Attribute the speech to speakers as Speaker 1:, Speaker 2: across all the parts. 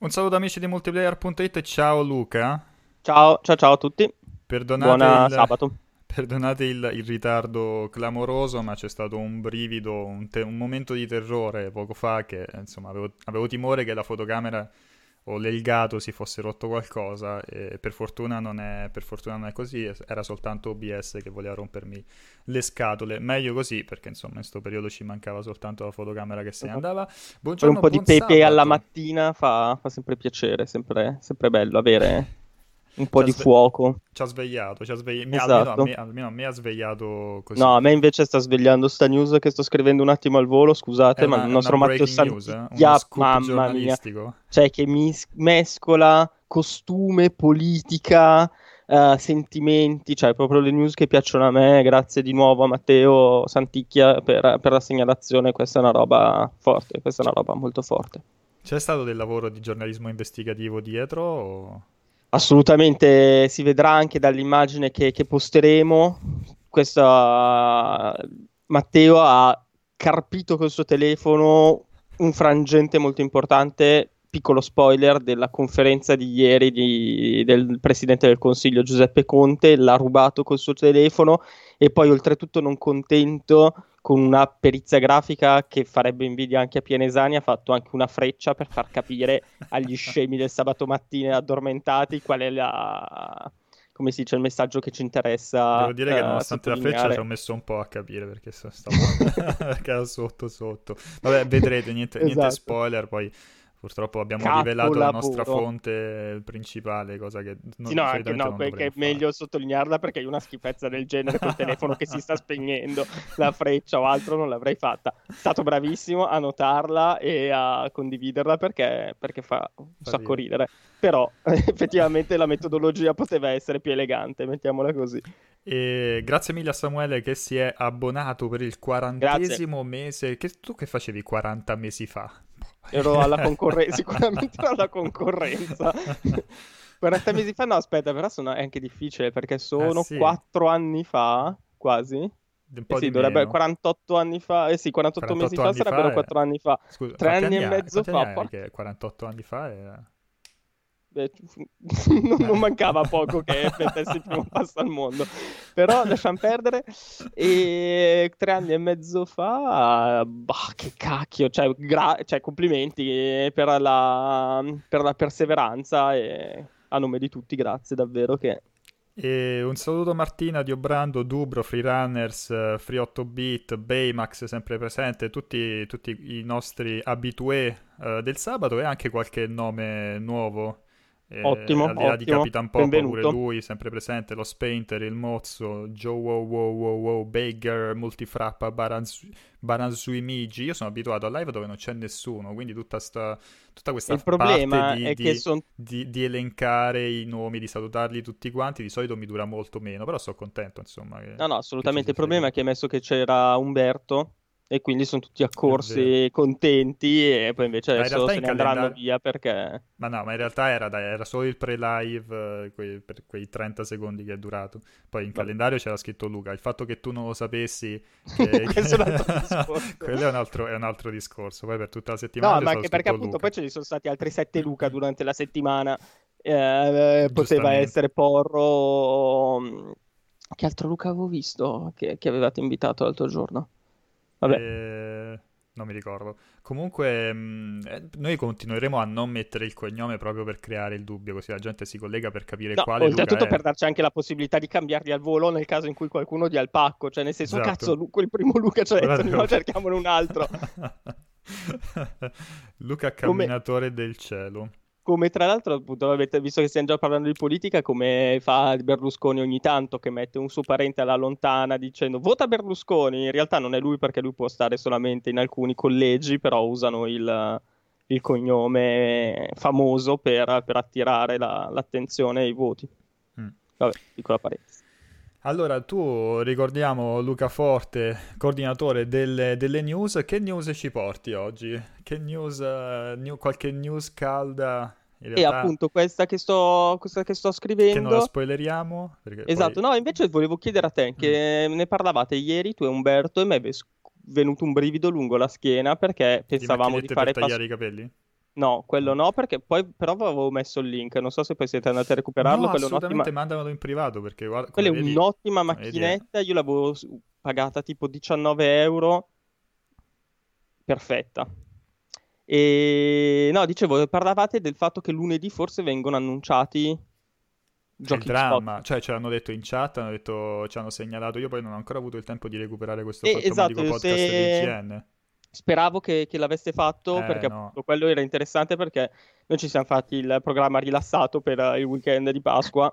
Speaker 1: Un saluto amici di multiplayer.it, ciao Luca.
Speaker 2: Ciao, ciao, ciao a tutti.
Speaker 1: Perdonate
Speaker 2: Buona
Speaker 1: il,
Speaker 2: sabato.
Speaker 1: Perdonate il, il ritardo clamoroso, ma c'è stato un brivido, un, te- un momento di terrore poco fa che insomma avevo, avevo timore che la fotocamera o l'Elgato si fosse rotto qualcosa e per fortuna, non è, per fortuna non è così, era soltanto OBS che voleva rompermi le scatole. Meglio così perché insomma in questo periodo ci mancava soltanto la fotocamera che se ne andava. Buongiorno,
Speaker 2: un po' di
Speaker 1: buon
Speaker 2: pepe
Speaker 1: sabato.
Speaker 2: alla mattina fa, fa sempre piacere, sempre, sempre bello avere un po' di
Speaker 1: sve-
Speaker 2: fuoco.
Speaker 1: Ci ha svegliato, ci ha svegli- mi-
Speaker 2: Esatto.
Speaker 1: almeno, almeno a me ha svegliato così.
Speaker 2: No, a me invece sta svegliando sta news che sto scrivendo un attimo al volo, scusate,
Speaker 1: È
Speaker 2: ma
Speaker 1: una-
Speaker 2: il nostro
Speaker 1: una
Speaker 2: Matteo
Speaker 1: breaking news, eh? Scoop
Speaker 2: mamma mia, cioè che mis- mescola costume, politica, eh, sentimenti, cioè proprio le news che piacciono a me. Grazie di nuovo a Matteo Santicchia per, per la segnalazione. Questa è una roba forte, questa è una roba molto forte.
Speaker 1: C'è stato del lavoro di giornalismo investigativo dietro? o-
Speaker 2: Assolutamente si vedrà anche dall'immagine che, che posteremo. Questa Matteo ha carpito col suo telefono un frangente molto importante. Piccolo spoiler della conferenza di ieri di- del presidente del consiglio Giuseppe Conte, l'ha rubato col suo telefono e poi oltretutto non contento con una perizia grafica che farebbe invidia anche a Pianesani ha fatto anche una freccia per far capire agli scemi del sabato mattina addormentati qual è la come si dice il messaggio che ci interessa
Speaker 1: Devo dire che
Speaker 2: eh,
Speaker 1: nonostante la freccia ci ho messo un po' a capire perché stavo... perché era sotto sotto. Vabbè, vedrete, niente, niente
Speaker 2: Esatto.
Speaker 1: spoiler, poi purtroppo abbiamo
Speaker 2: Capo
Speaker 1: rivelato la nostra fonte principale, cosa che non,
Speaker 2: Sì, no, anche no, perché è meglio sottolinearla perché io una schifezza del genere col telefono che si sta spegnendo, la freccia o altro non l'avrei fatta. È stato bravissimo a notarla e a condividerla perché, perché fa un
Speaker 1: Fa
Speaker 2: sacco
Speaker 1: ridere.
Speaker 2: ridere. Però effettivamente la metodologia poteva essere più elegante, mettiamola così.
Speaker 1: E grazie mille a Samuele che si è abbonato per il quarantesimo mese. Che, tu che facevi 40 mesi fa?
Speaker 2: Ero alla concorrenza, sicuramente ero alla concorrenza. 40 mesi fa, no, aspetta, però sono, è anche difficile perché sono
Speaker 1: Ah, sì?
Speaker 2: 4 anni fa, quasi. Eh sì, dovrebbe
Speaker 1: meno.
Speaker 2: 48 anni fa, eh sì, 48,
Speaker 1: 48
Speaker 2: mesi fa
Speaker 1: anni
Speaker 2: sarebbero
Speaker 1: è-
Speaker 2: 4 anni fa.
Speaker 1: Scusa,
Speaker 2: Tre
Speaker 1: quanti
Speaker 2: anni e mezzo fa,
Speaker 1: anni
Speaker 2: porca-
Speaker 1: Che 48 anni fa era...
Speaker 2: Beh, non, mancava poco che mettessi il primo passo al mondo, però lasciamo perdere. E tre anni e mezzo fa, bah, che cacchio, cioè, gra- cioè, complimenti per la, per la perseveranza e a nome di tutti, grazie davvero che
Speaker 1: E un saluto a Martina, Diobrando, Dubro, Freerunners, eh, Free 8-bit, Baymax sempre presente, tutti, tutti i nostri abitué eh, del sabato e anche qualche nome nuovo. Eh,
Speaker 2: Ottimo,
Speaker 1: al di là di
Speaker 2: ottimo.
Speaker 1: Capitan Pop, pure lui sempre presente, lo Spainter, il Mozzo, Joe Wow Wow Wow Wow, Baker, Multifrappa, Baranzu- Baranzuimigi. Io sono abituato a live dove non c'è nessuno, quindi tutta, sta, tutta questa
Speaker 2: il problema
Speaker 1: parte di,
Speaker 2: è
Speaker 1: di-
Speaker 2: che sono
Speaker 1: di, di elencare i nomi, di salutarli tutti quanti, di solito mi dura molto meno, però sono contento, insomma. Che,
Speaker 2: No, no, assolutamente. Il problema è che messo che c'era Umberto e quindi sono tutti accorsi contenti e poi invece
Speaker 1: Ma
Speaker 2: adesso se
Speaker 1: in
Speaker 2: ne andranno
Speaker 1: calendario-
Speaker 2: via perché...
Speaker 1: Ma no, ma in realtà era, dai, era solo il pre-live eh, quei- per quei 30 secondi che è durato. Poi in calendario c'era scritto Luca. Il fatto che tu non lo sapessi, che-
Speaker 2: Questo è un altro discorso.
Speaker 1: quello è un altro, è un altro discorso. Poi per tutta la settimana
Speaker 2: No, ma anche perché
Speaker 1: scritto
Speaker 2: appunto
Speaker 1: Luca.
Speaker 2: poi ce ne sono stati altri sette Luca durante la settimana. Eh, poteva
Speaker 1: Giustamente.
Speaker 2: essere Porro... mm, Che altro Luca avevo visto che, che avevate invitato l'altro giorno? Vabbè.
Speaker 1: Eh, non mi ricordo. Comunque, mh, eh, noi continueremo a non mettere il cognome proprio per creare il dubbio, così la gente si collega per capire
Speaker 2: No,
Speaker 1: quale Luca
Speaker 2: oltretutto
Speaker 1: è.
Speaker 2: per darci anche la possibilità di cambiarli al volo nel caso in cui qualcuno dia il pacco, cioè nel senso,
Speaker 1: Esatto.
Speaker 2: cazzo, Lu- quel primo Luca ci ha detto, no, cerchiamone un altro.
Speaker 1: Luca
Speaker 2: Come-
Speaker 1: camminatore del cielo.
Speaker 2: Come tra l'altro, appunto, avete visto che stiamo già parlando di politica, come fa Berlusconi ogni tanto che mette un suo parente alla lontana dicendo vota Berlusconi. In realtà non è lui perché lui può stare solamente in alcuni collegi, però usano il, il cognome famoso per, per attirare la- l'attenzione e i voti.
Speaker 1: Mm.
Speaker 2: Vabbè, piccola parentesi.
Speaker 1: Allora, tu ricordiamo Luca Forte, coordinatore delle, delle news. Che news ci porti oggi? Che news, eh, new- qualche news calda?
Speaker 2: E appunto questa che sto, questa che sto
Speaker 1: che non la
Speaker 2: scrivendo.
Speaker 1: spoileriamo,
Speaker 2: Esatto,
Speaker 1: poi- Mm.
Speaker 2: no, invece volevo chiedere a te, che ne parlavate ieri tu e Umberto, e mi è venuto un brivido lungo la schiena perché
Speaker 1: di
Speaker 2: pensavamo di
Speaker 1: macchinette
Speaker 2: fare
Speaker 1: per tagliare i capelli?
Speaker 2: No, quello no, perché poi però avevo messo il link. Non so se poi siete andati a recuperarlo.
Speaker 1: No,
Speaker 2: quello
Speaker 1: assolutamente,
Speaker 2: un'ottima...
Speaker 1: mandamelo in privato perché guarda,
Speaker 2: Quella è un'ottima
Speaker 1: vedi,
Speaker 2: macchinetta. Io l'avevo pagata tipo 19 euro. Perfetta. E no, dicevo, parlavate del fatto che lunedì forse vengono annunciati
Speaker 1: È il
Speaker 2: giochi
Speaker 1: dramma, cioè ce l'hanno detto in chat, hanno detto, ci hanno segnalato, io poi non ho ancora avuto il tempo di recuperare questo
Speaker 2: Eh,
Speaker 1: fantomatico
Speaker 2: esatto,
Speaker 1: podcast
Speaker 2: se-
Speaker 1: di IGN.
Speaker 2: Speravo che, che l'aveste fatto
Speaker 1: Eh,
Speaker 2: perché
Speaker 1: no.
Speaker 2: appunto quello era interessante perché noi ci siamo fatti il programma rilassato per eh, il weekend di Pasqua,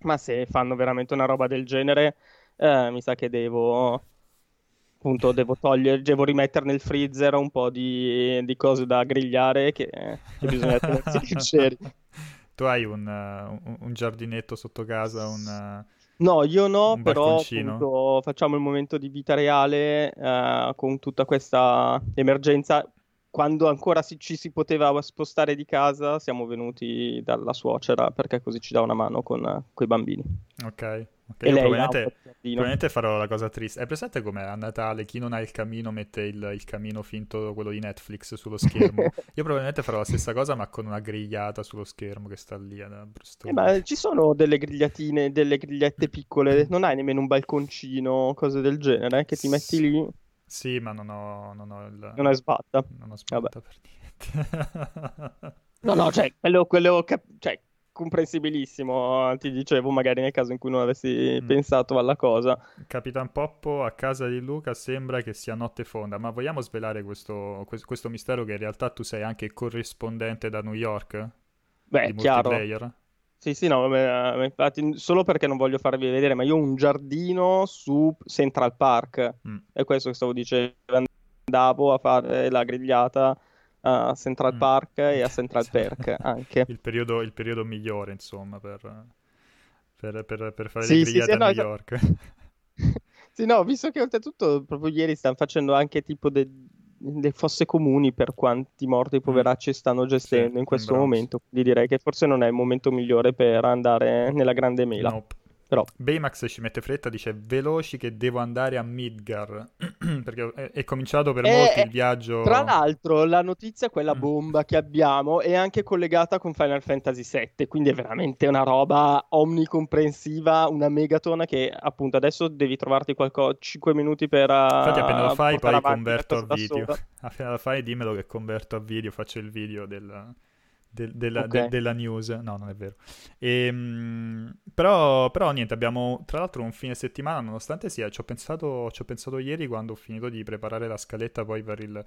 Speaker 2: ma se fanno veramente una roba del genere, eh, mi sa che devo appunto devo togliere, devo rimettere nel freezer un po' di, di cose da grigliare che, che bisogna tenersi leggeri.
Speaker 1: Tu hai un, uh, un- un giardinetto sotto casa, un... uh,
Speaker 2: No, io no, però appunto facciamo il momento di vita reale eh, con tutta questa emergenza. Quando ancora si- ci si poteva spostare di casa, siamo venuti dalla suocera perché così ci dà una mano con i bambini.
Speaker 1: Ok, ok.
Speaker 2: E lei
Speaker 1: probabilmente,
Speaker 2: giardino.
Speaker 1: probabilmente farò la cosa triste. Hai presente come a Natale chi non ha il camino mette il, il camino finto, quello di Netflix, sullo schermo? Io probabilmente farò la stessa cosa ma con una grigliata sullo schermo che sta lì ad
Speaker 2: Eh, ma ci sono delle grigliatine, delle grigliette piccole, non hai nemmeno un balconcino, cose del genere, che ti metti lì,
Speaker 1: Sì, ma non ho, non ho il...
Speaker 2: non è sbatta.
Speaker 1: Non ho sbatta per niente.
Speaker 2: No, no, cioè, quello, quello cap- cioè, comprensibilissimo, ti dicevo, magari nel caso in cui non avessi
Speaker 1: Mm.
Speaker 2: pensato alla cosa.
Speaker 1: Capitan Poppo a casa di Luca sembra che sia notte fonda, ma vogliamo svelare questo, questo, mistero che in realtà tu sei anche corrispondente da New York
Speaker 2: Beh,
Speaker 1: di
Speaker 2: chiaro.
Speaker 1: multiplayer?
Speaker 2: Sì, sì, no, infatti, solo perché non voglio farvi vedere, ma io ho un giardino su Central Park,
Speaker 1: Mm.
Speaker 2: è questo che stavo dicendo, andavo a fare la grigliata a Central
Speaker 1: Mm.
Speaker 2: Park e a Central Park anche.
Speaker 1: Il periodo, il periodo migliore, insomma, per, per, per- per fare
Speaker 2: Sì,
Speaker 1: le
Speaker 2: sì,
Speaker 1: grigliate
Speaker 2: sì,
Speaker 1: a
Speaker 2: no,
Speaker 1: New
Speaker 2: esatto.
Speaker 1: York.
Speaker 2: Sì, no, visto che oltretutto proprio ieri stanno facendo anche tipo de- delle fosse comuni per quanti morti i poveracci stanno gestendo
Speaker 1: Mm. Sì,
Speaker 2: in questo momento, quindi direi che forse non è il momento migliore per andare nella grande mela.
Speaker 1: Nope.
Speaker 2: Però,
Speaker 1: Baymax ci mette fretta, dice veloci che devo andare a Midgar. Perché è, è cominciato per
Speaker 2: Eh,
Speaker 1: molti
Speaker 2: eh,
Speaker 1: il viaggio.
Speaker 2: tra l'altro, la notizia, quella
Speaker 1: Mm.
Speaker 2: bomba che abbiamo, è anche collegata con Final Fantasy VII, quindi è veramente una roba omnicomprensiva, una megatona che appunto adesso devi trovarti qualcosa 5 minuti per
Speaker 1: infatti appena lo
Speaker 2: uh,
Speaker 1: fai poi
Speaker 2: avanti
Speaker 1: converto a video. appena lo fai dimmelo che converto a video faccio il video del- del- della,
Speaker 2: Ok.
Speaker 1: de- della news no non è vero Ehm, però, però niente abbiamo tra l'altro un fine settimana nonostante sia ci ho pensato, ci ho pensato ieri quando ho finito di preparare la scaletta poi per il,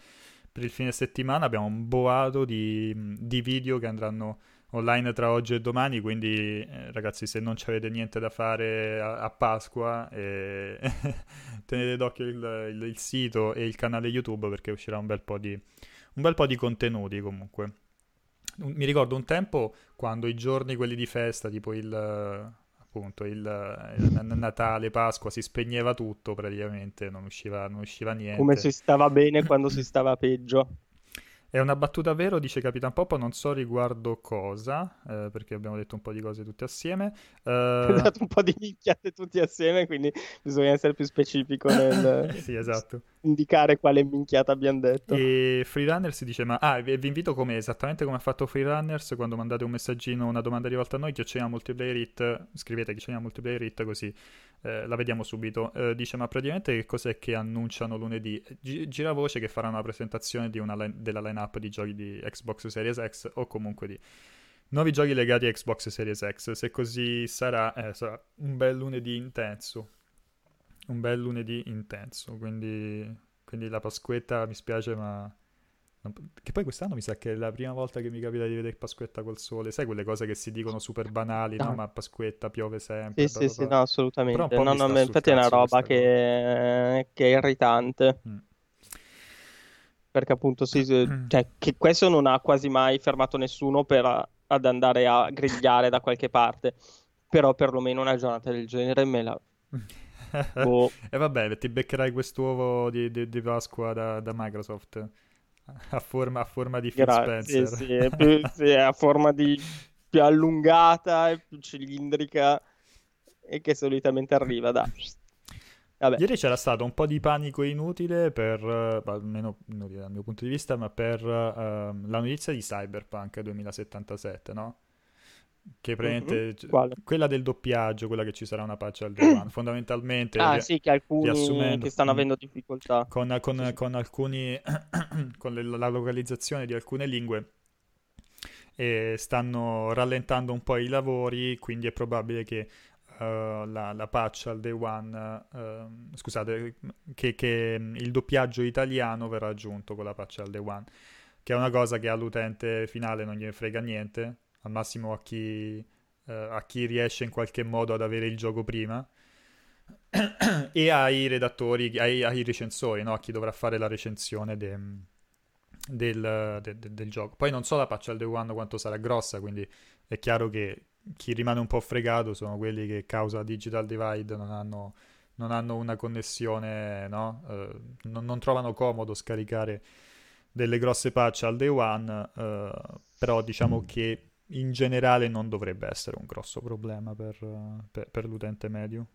Speaker 1: per il fine settimana abbiamo un boato di, di video che andranno online tra oggi e domani, quindi eh, ragazzi se non avete niente da fare a, a Pasqua eh, tenete d'occhio il, il- il sito e il canale YouTube perché uscirà un bel po' di, un bel po' di contenuti comunque. Mi ricordo un tempo quando i giorni quelli di festa, tipo il, appunto il, il Natale, Pasqua, si spegneva tutto praticamente, non usciva, non usciva niente.
Speaker 2: Come si stava bene quando si stava peggio.
Speaker 1: È una battuta vero, dice Capitan Poppo, non so riguardo cosa, eh, perché abbiamo detto un po' di cose tutte assieme. Eh,
Speaker 2: Ho dato un po' di minchiate tutti assieme, quindi bisogna essere più specifico nel
Speaker 1: sì, esatto.
Speaker 2: indicare quale minchiata abbiamo detto.
Speaker 1: E Freerunners dice, ma ah, vi vi invito come, esattamente come ha fatto Freerunners, quando mandate un messaggino, una domanda rivolta a noi, chioccioliamo multiplayer hit, scrivete chioccioliamo multiplayer hit così eh, la vediamo subito. Eh, dice, ma praticamente che cos'è che annunciano lunedì? Gi- gira voce che faranno una presentazione di una line- della line-up di giochi di Xbox Series X o comunque di nuovi giochi legati a Xbox Series X. Se così sarà, eh, sarà un bel lunedì intenso. Un bel lunedì intenso, quindi, quindi la Pasquetta mi spiace, ma... Che poi quest'anno mi sa che è la prima volta che mi capita di vedere Pasquetta col sole. Sai quelle cose che si dicono super banali, no?
Speaker 2: No.
Speaker 1: Ma Pasquetta piove sempre.
Speaker 2: Sì,
Speaker 1: bla
Speaker 2: sì,
Speaker 1: bla
Speaker 2: sì,
Speaker 1: bla.
Speaker 2: no, assolutamente. No, no, infatti è una roba che... che è irritante.
Speaker 1: Mm.
Speaker 2: Perché appunto sì, cioè, che questo non ha quasi mai fermato nessuno per, ad andare a grigliare da qualche parte. Però perlomeno una giornata del genere me la... boh.
Speaker 1: E vabbè, ti beccherai quest'uovo di, di- di Pasqua da, da Microsoft a forma, a forma di Phil
Speaker 2: Gra- sì,
Speaker 1: Spencer.
Speaker 2: sì, più, sì, è a forma di più allungata e più cilindrica e che solitamente arriva da... Vabbè.
Speaker 1: Ieri c'era stato un po' di panico inutile per, uh, almeno dal mio punto di vista, ma per uh, la notizia di Cyberpunk 2077, no? Che praticamente
Speaker 2: mm-hmm.
Speaker 1: quella del doppiaggio, quella che ci sarà una patch al day one, fondamentalmente
Speaker 2: ah, sì, che alcuni che stanno
Speaker 1: mm,
Speaker 2: avendo difficoltà.
Speaker 1: Con, con,
Speaker 2: sì,
Speaker 1: con alcuni con le, la localizzazione di alcune lingue e stanno rallentando un po' i lavori, quindi è probabile che uh, la, la, patch al day one, uh, scusate, che, che, il doppiaggio italiano verrà aggiunto con la patch al day one, che è una cosa che all'utente finale non gliene frega niente, al massimo a chi, uh, a chi riesce in qualche modo ad avere il gioco prima e ai redattori, ai, ai recensori, no? a chi dovrà fare la recensione de, del, de, de, del, gioco. Poi non so la patch al day one quanto sarà grossa, quindi è chiaro che chi rimane un po' fregato sono quelli che causa digital divide non hanno, non hanno una connessione, no? Uh, non, non, trovano comodo scaricare delle grosse patch al day one, uh, però diciamo che in generale non dovrebbe essere un grosso problema per, per, per l'utente medio.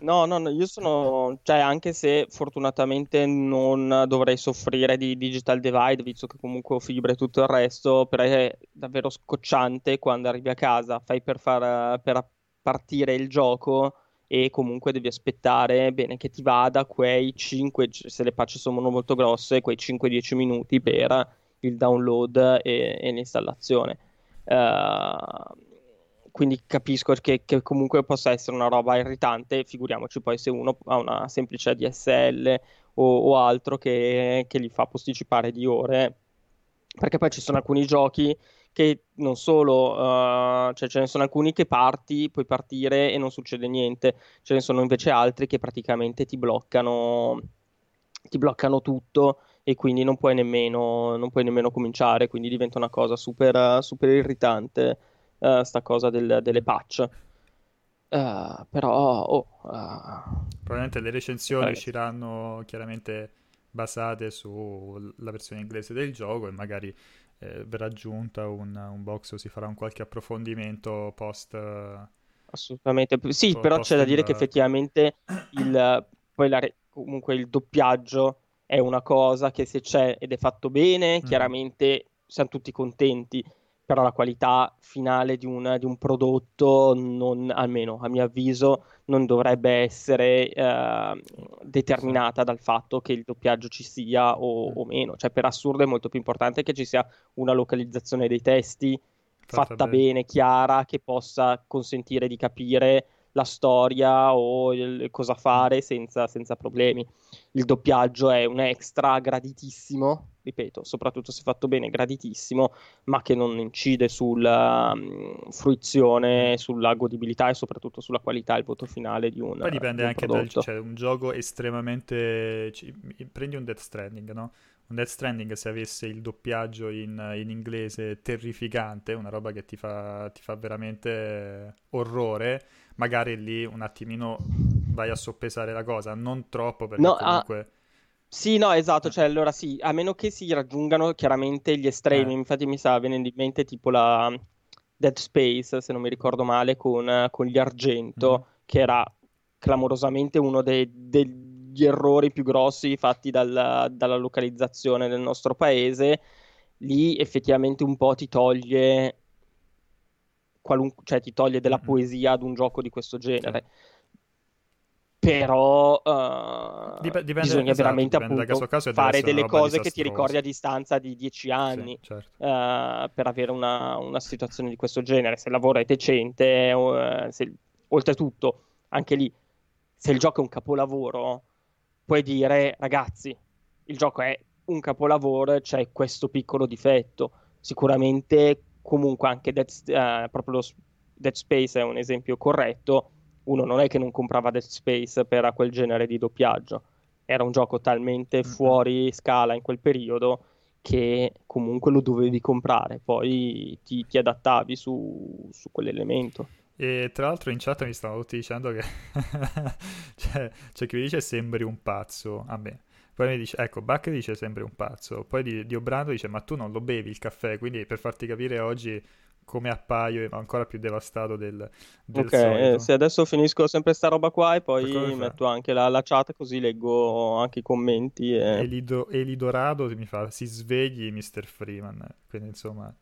Speaker 2: No, no, no, io sono, cioè anche se fortunatamente non dovrei soffrire di digital divide, visto che comunque ho fibre e tutto il resto, però è davvero scocciante quando arrivi a casa, fai per far per partire il gioco e comunque devi aspettare bene che ti vada quei 5, se le patch sono molto grosse, quei 5-10 minuti per il download e, e l'installazione. Uh, quindi capisco che, che, comunque possa essere una roba irritante, figuriamoci poi se uno ha una semplice DSL o, o altro che, che, gli fa posticipare di ore, perché poi ci sono alcuni giochi che non solo, uh, cioè ce ne sono alcuni che parti, puoi partire e non succede niente, ce ne sono invece altri che praticamente ti bloccano, ti bloccano tutto e quindi non puoi nemmeno, non puoi nemmeno cominciare, quindi diventa una cosa super, super irritante uh, sta cosa del, delle patch. Uh, però oh, uh...
Speaker 1: probabilmente le recensioni Ragazzi. usciranno chiaramente basate sulla versione inglese del gioco e magari eh, verrà aggiunta un, un, box o si farà un qualche approfondimento post
Speaker 2: assolutamente sì po- però c'è da dire che effettivamente il, poi la, comunque il doppiaggio è una cosa che se c'è ed è fatto bene mm. chiaramente siamo tutti contenti però la qualità finale di un, di un prodotto, non, almeno a mio avviso, non dovrebbe essere eh, determinata dal fatto che il doppiaggio ci sia o, o, meno. Cioè, per assurdo è molto più importante che ci sia una localizzazione dei testi fatta, fatta bene. bene, chiara, che possa consentire di capire la storia o il, cosa fare senza, senza problemi. Il doppiaggio è un extra graditissimo ripeto, soprattutto se fatto bene, graditissimo, ma che non incide sulla um, fruizione, sulla godibilità e soprattutto sulla qualità il voto finale di un
Speaker 1: Poi dipende
Speaker 2: un
Speaker 1: anche dal cioè, un gioco estremamente prendi un Death Stranding, no? Un Death Stranding se avesse il doppiaggio in, in inglese terrificante, una roba che ti fa, ti fa veramente orrore, magari lì un attimino vai a soppesare la cosa, non troppo perché no, comunque... Ah
Speaker 2: sì, no, esatto, cioè allora sì, a meno che si raggiungano chiaramente gli estremi, eh. infatti mi sta venendo in mente tipo la Dead Space, se non mi ricordo male, con, con gli Argento, mm. che era clamorosamente uno dei, degli errori più grossi fatti dal, dalla localizzazione del nostro paese, lì effettivamente un po' ti toglie, qualunque, cioè ti toglie della poesia ad un gioco di questo genere. Sì però uh, Dip- dipende, bisogna esatto, veramente appunto caso caso fare delle cose che ti ricordi a distanza di dieci anni sì, certo. uh, per avere una, una, situazione di questo genere. Se il lavoro è decente, uh, se, oltretutto, anche lì, se il gioco è un capolavoro, puoi dire ragazzi, il gioco è un capolavoro c'è questo piccolo difetto. Sicuramente, comunque, anche Dead, uh, proprio lo, Dead Space è un esempio corretto uno non è che non comprava Dead Space per quel genere di doppiaggio, era un gioco talmente mm-hmm. fuori scala in quel periodo che comunque lo dovevi comprare, poi ti, ti adattavi su, su, quell'elemento.
Speaker 1: E tra l'altro in chat mi stavano tutti dicendo che cioè, c'è chi mi dice sembri un pazzo a me. Poi mi dice, ecco, Buck dice sembri un pazzo. Poi di, di Obrando dice, ma tu non lo bevi il caffè, quindi per farti capire oggi come appaio ancora più devastato del, del
Speaker 2: Ok, eh, se adesso finisco sempre sta roba qua e poi metto anche la, la chat così leggo anche i commenti. E...
Speaker 1: Elido, Elidorado mi fa si svegli Mr. Freeman quindi insomma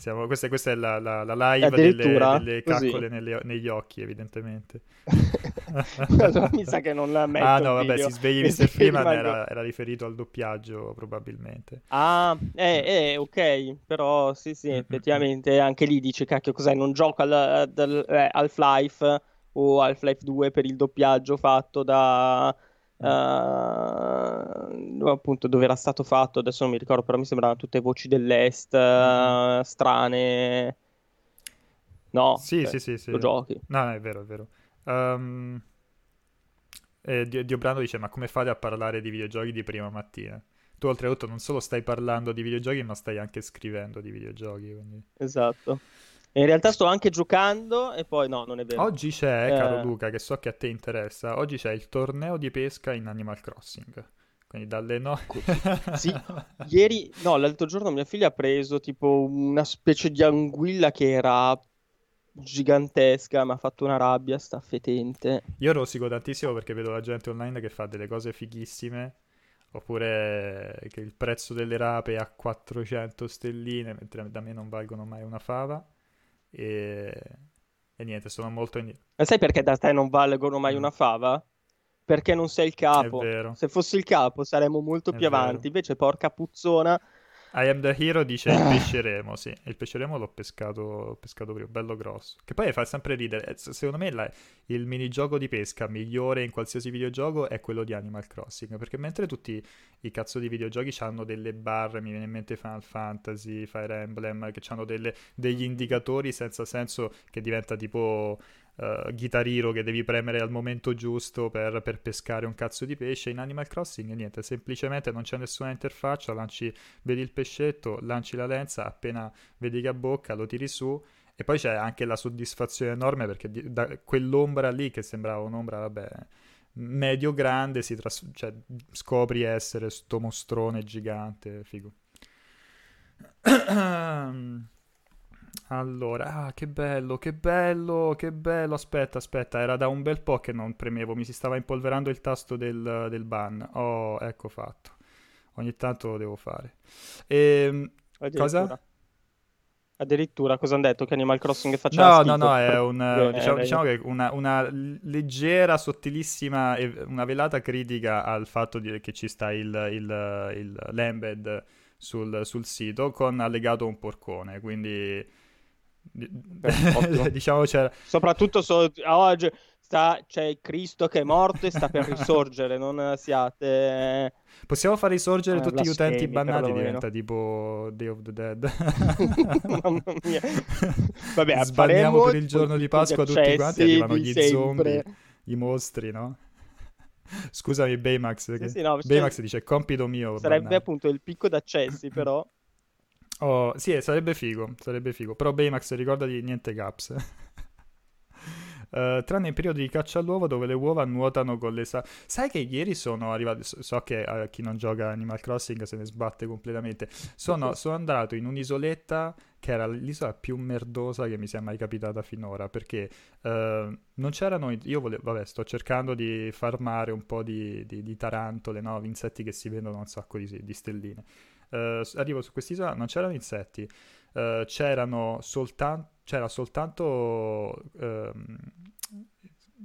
Speaker 1: siamo- questa, questa è la, la- la live delle, delle caccole nelle- negli occhi evidentemente.
Speaker 2: Mi sa che non la metto
Speaker 1: ah no vabbè
Speaker 2: video.
Speaker 1: si svegli Mr. Freeman era, era riferito al doppiaggio probabilmente.
Speaker 2: Ah, eh, eh, ok, però sì, sì,
Speaker 1: Mm, mm,
Speaker 2: effettivamente anche lì dice, cacchio, cos'è, non gioco al, al- eh, Half-Life o Half-Life 2 per il doppiaggio fatto da... Eh, appunto dove era stato fatto, adesso non mi ricordo, però mi sembrano tutte voci dell'est eh, strane. No,
Speaker 1: sì
Speaker 2: cioè,
Speaker 1: sì sì sì
Speaker 2: lo giochi.
Speaker 1: no è vero è vero Ehm, eh, Dio, Diobrando dice ma come fate a parlare di videogiochi di prima mattina tu oltretutto non solo stai parlando di videogiochi ma stai anche scrivendo di videogiochi quindi
Speaker 2: Esatto. In realtà sto anche giocando e poi no, non è vero.
Speaker 1: Oggi c'è,
Speaker 2: Eh.
Speaker 1: caro Luca, che so che a te interessa, oggi c'è il torneo di pesca in Animal Crossing. Quindi dalle no...
Speaker 2: Sì, ieri, no, l'altro giorno mia figlia ha preso tipo una specie di anguilla che era gigantesca, mi ha fatto una rabbia, sta fetente.
Speaker 1: Io rosico tantissimo perché vedo la gente online che fa delle cose fighissime, oppure che il prezzo delle rape è a 400 stelline, mentre da me non valgono mai una fava. E, e niente, sono molto indietro.
Speaker 2: Ma sai perché da te non valgono mai
Speaker 1: Mm.
Speaker 2: una fava? Perché non sei il capo. Se fossi il capo saremmo molto
Speaker 1: È
Speaker 2: più
Speaker 1: vero.
Speaker 2: avanti. Invece, porca puzzona,
Speaker 1: I am the hero dice
Speaker 2: Ah.
Speaker 1: il pesce remo, sì, il pesce remo l'ho pescato, pescato prima, bello grosso. Che poi fa sempre ridere, Eh, secondo me la- il minigioco di pesca migliore in qualsiasi videogioco è quello di Animal Crossing, perché mentre tutti i cazzo di videogiochi hanno delle barre, mi viene in mente Final Fantasy, Fire Emblem, che hanno delle- degli indicatori senza senso che diventa tipo eh, Guitar Hero che devi premere al momento giusto per, per pescare un cazzo di pesce, in Animal Crossing niente, semplicemente non c'è nessuna interfaccia, lanci vedi il pescetto, lanci la lenza, appena vedi che ha bocca lo tiri su e poi c'è anche la soddisfazione enorme perché di- da quell'ombra lì che sembrava un'ombra, vabbè, medio grande, si tras- cioè, scopri essere sto mostrone gigante, figo. Allora, ah, che bello, che bello, che bello. Aspetta, aspetta, era da un bel po' che non premevo, mi si stava impolverando il tasto del, del ban. Oh, ecco fatto. Ogni tanto lo devo fare. Ehm,
Speaker 2: addirittura.
Speaker 1: cosa?
Speaker 2: Addirittura, cosa hanno detto? Che Animal Crossing faceva
Speaker 1: No, no, no, è un,
Speaker 2: Eh,
Speaker 1: diciamo,
Speaker 2: eh,
Speaker 1: diciamo che una, una leggera, sottilissima, e una velata critica al fatto che ci sta il, il, il l'embed sul, sul sito con allegato un porcone, quindi diciamo c'era...
Speaker 2: Soprattutto so- oggi sta, c'è Cristo che è morto e sta per risorgere, non siate...
Speaker 1: Possiamo far risorgere
Speaker 2: Eh,
Speaker 1: tutti gli utenti bannati, diventa tipo Day of the Dead.
Speaker 2: Mamma mia. Vabbè,
Speaker 1: Sbanniamo
Speaker 2: faremo
Speaker 1: per il giorno di Pasqua tutti quanti, arrivano gli
Speaker 2: sempre.
Speaker 1: zombie, i mostri, no? Scusami Baymax, che...
Speaker 2: Sì, sì, no, cioè,
Speaker 1: Baymax dice compito mio.
Speaker 2: sarebbe
Speaker 1: bannare".
Speaker 2: appunto il picco d'accessi, però.
Speaker 1: Oh, sì, eh, sarebbe figo, sarebbe figo. Però Baymax ricordati niente caps. Eh, tranne in periodi di caccia all'uovo dove le uova nuotano con le sa... Sai che ieri sono arrivato, so so che eh, chi non gioca Animal Crossing se ne sbatte completamente. Sono, sono andato in un'isoletta che era l'isola più merdosa che mi sia mai capitata finora, perché eh, non c'erano... Io volevo... Vabbè, sto cercando di farmare un po' di, di- di tarantole, no? Insetti che si vendono un sacco di, di stelline. Eh, arrivo su quest'isola, non c'erano insetti, eh, c'erano soltanto c'era soltanto ehm,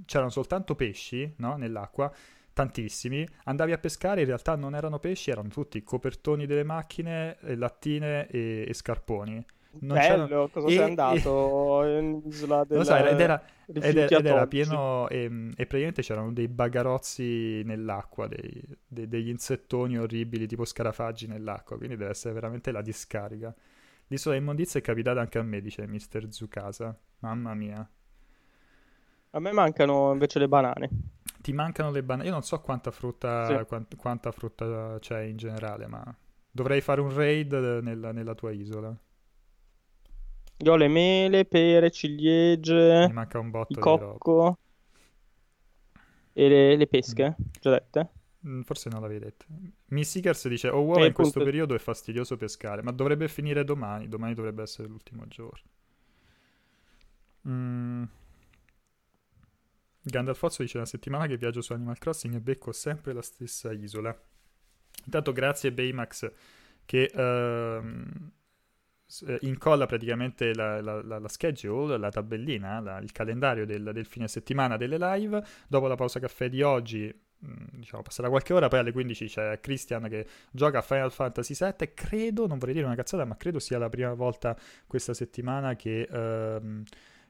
Speaker 1: c'erano soltanto pesci no, nell'acqua tantissimi. Andavi a pescare in realtà non erano pesci erano tutti copertoni delle macchine lattine e, e scarponi non
Speaker 2: Bello, cosa
Speaker 1: e-
Speaker 2: sei andato in isola
Speaker 1: non
Speaker 2: del...
Speaker 1: lo so, era- ed era, ed era, ed era pieno e, e praticamente c'erano dei bagarozzi nell'acqua, dei- dei- degli insettoni orribili tipo scarafaggi nell'acqua, quindi deve essere veramente la discarica. L'isola immondizia è capitata anche a me, dice Mr. Zukasa. Mamma mia.
Speaker 2: A me mancano invece le banane.
Speaker 1: Ti mancano le banane? Io non so quanta frutta,
Speaker 2: Sì.
Speaker 1: quant- quanta frutta c'è in generale, ma dovrei fare un raid nella, nella tua isola.
Speaker 2: Io ho le mele, pere, ciliegie,
Speaker 1: Mi manca un botto
Speaker 2: il cocco e le, le pesche, già dette.
Speaker 1: Mm, Forse non l'avevi detto. Seekers dice: Ho uova
Speaker 2: Eh,
Speaker 1: in questo
Speaker 2: appunto.
Speaker 1: periodo è fastidioso pescare, ma dovrebbe finire domani. Domani dovrebbe essere l'ultimo giorno. Mm. Gandalfozzo dice una settimana che viaggio su Animal Crossing e becco sempre la stessa isola. Intanto grazie Baymax che uh, incolla praticamente la, la, la, la, schedule, la tabellina, il calendario del, del, fine settimana delle live. Dopo la pausa caffè di oggi, mm, diciamo, passerà qualche ora, poi alle 15 c'è Christian che gioca a Final Fantasy VII. Credo, non vorrei dire una cazzata, ma credo sia la prima volta questa settimana che... Uh,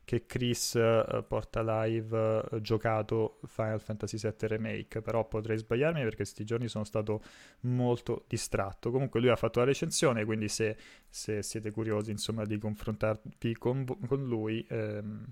Speaker 1: che Chris uh, porta live uh, giocato Final Fantasy VII Remake, però potrei sbagliarmi perché questi giorni sono stato molto distratto. Comunque lui ha fatto la recensione, quindi se, se siete curiosi insomma di confrontarvi con, con lui... Ehm,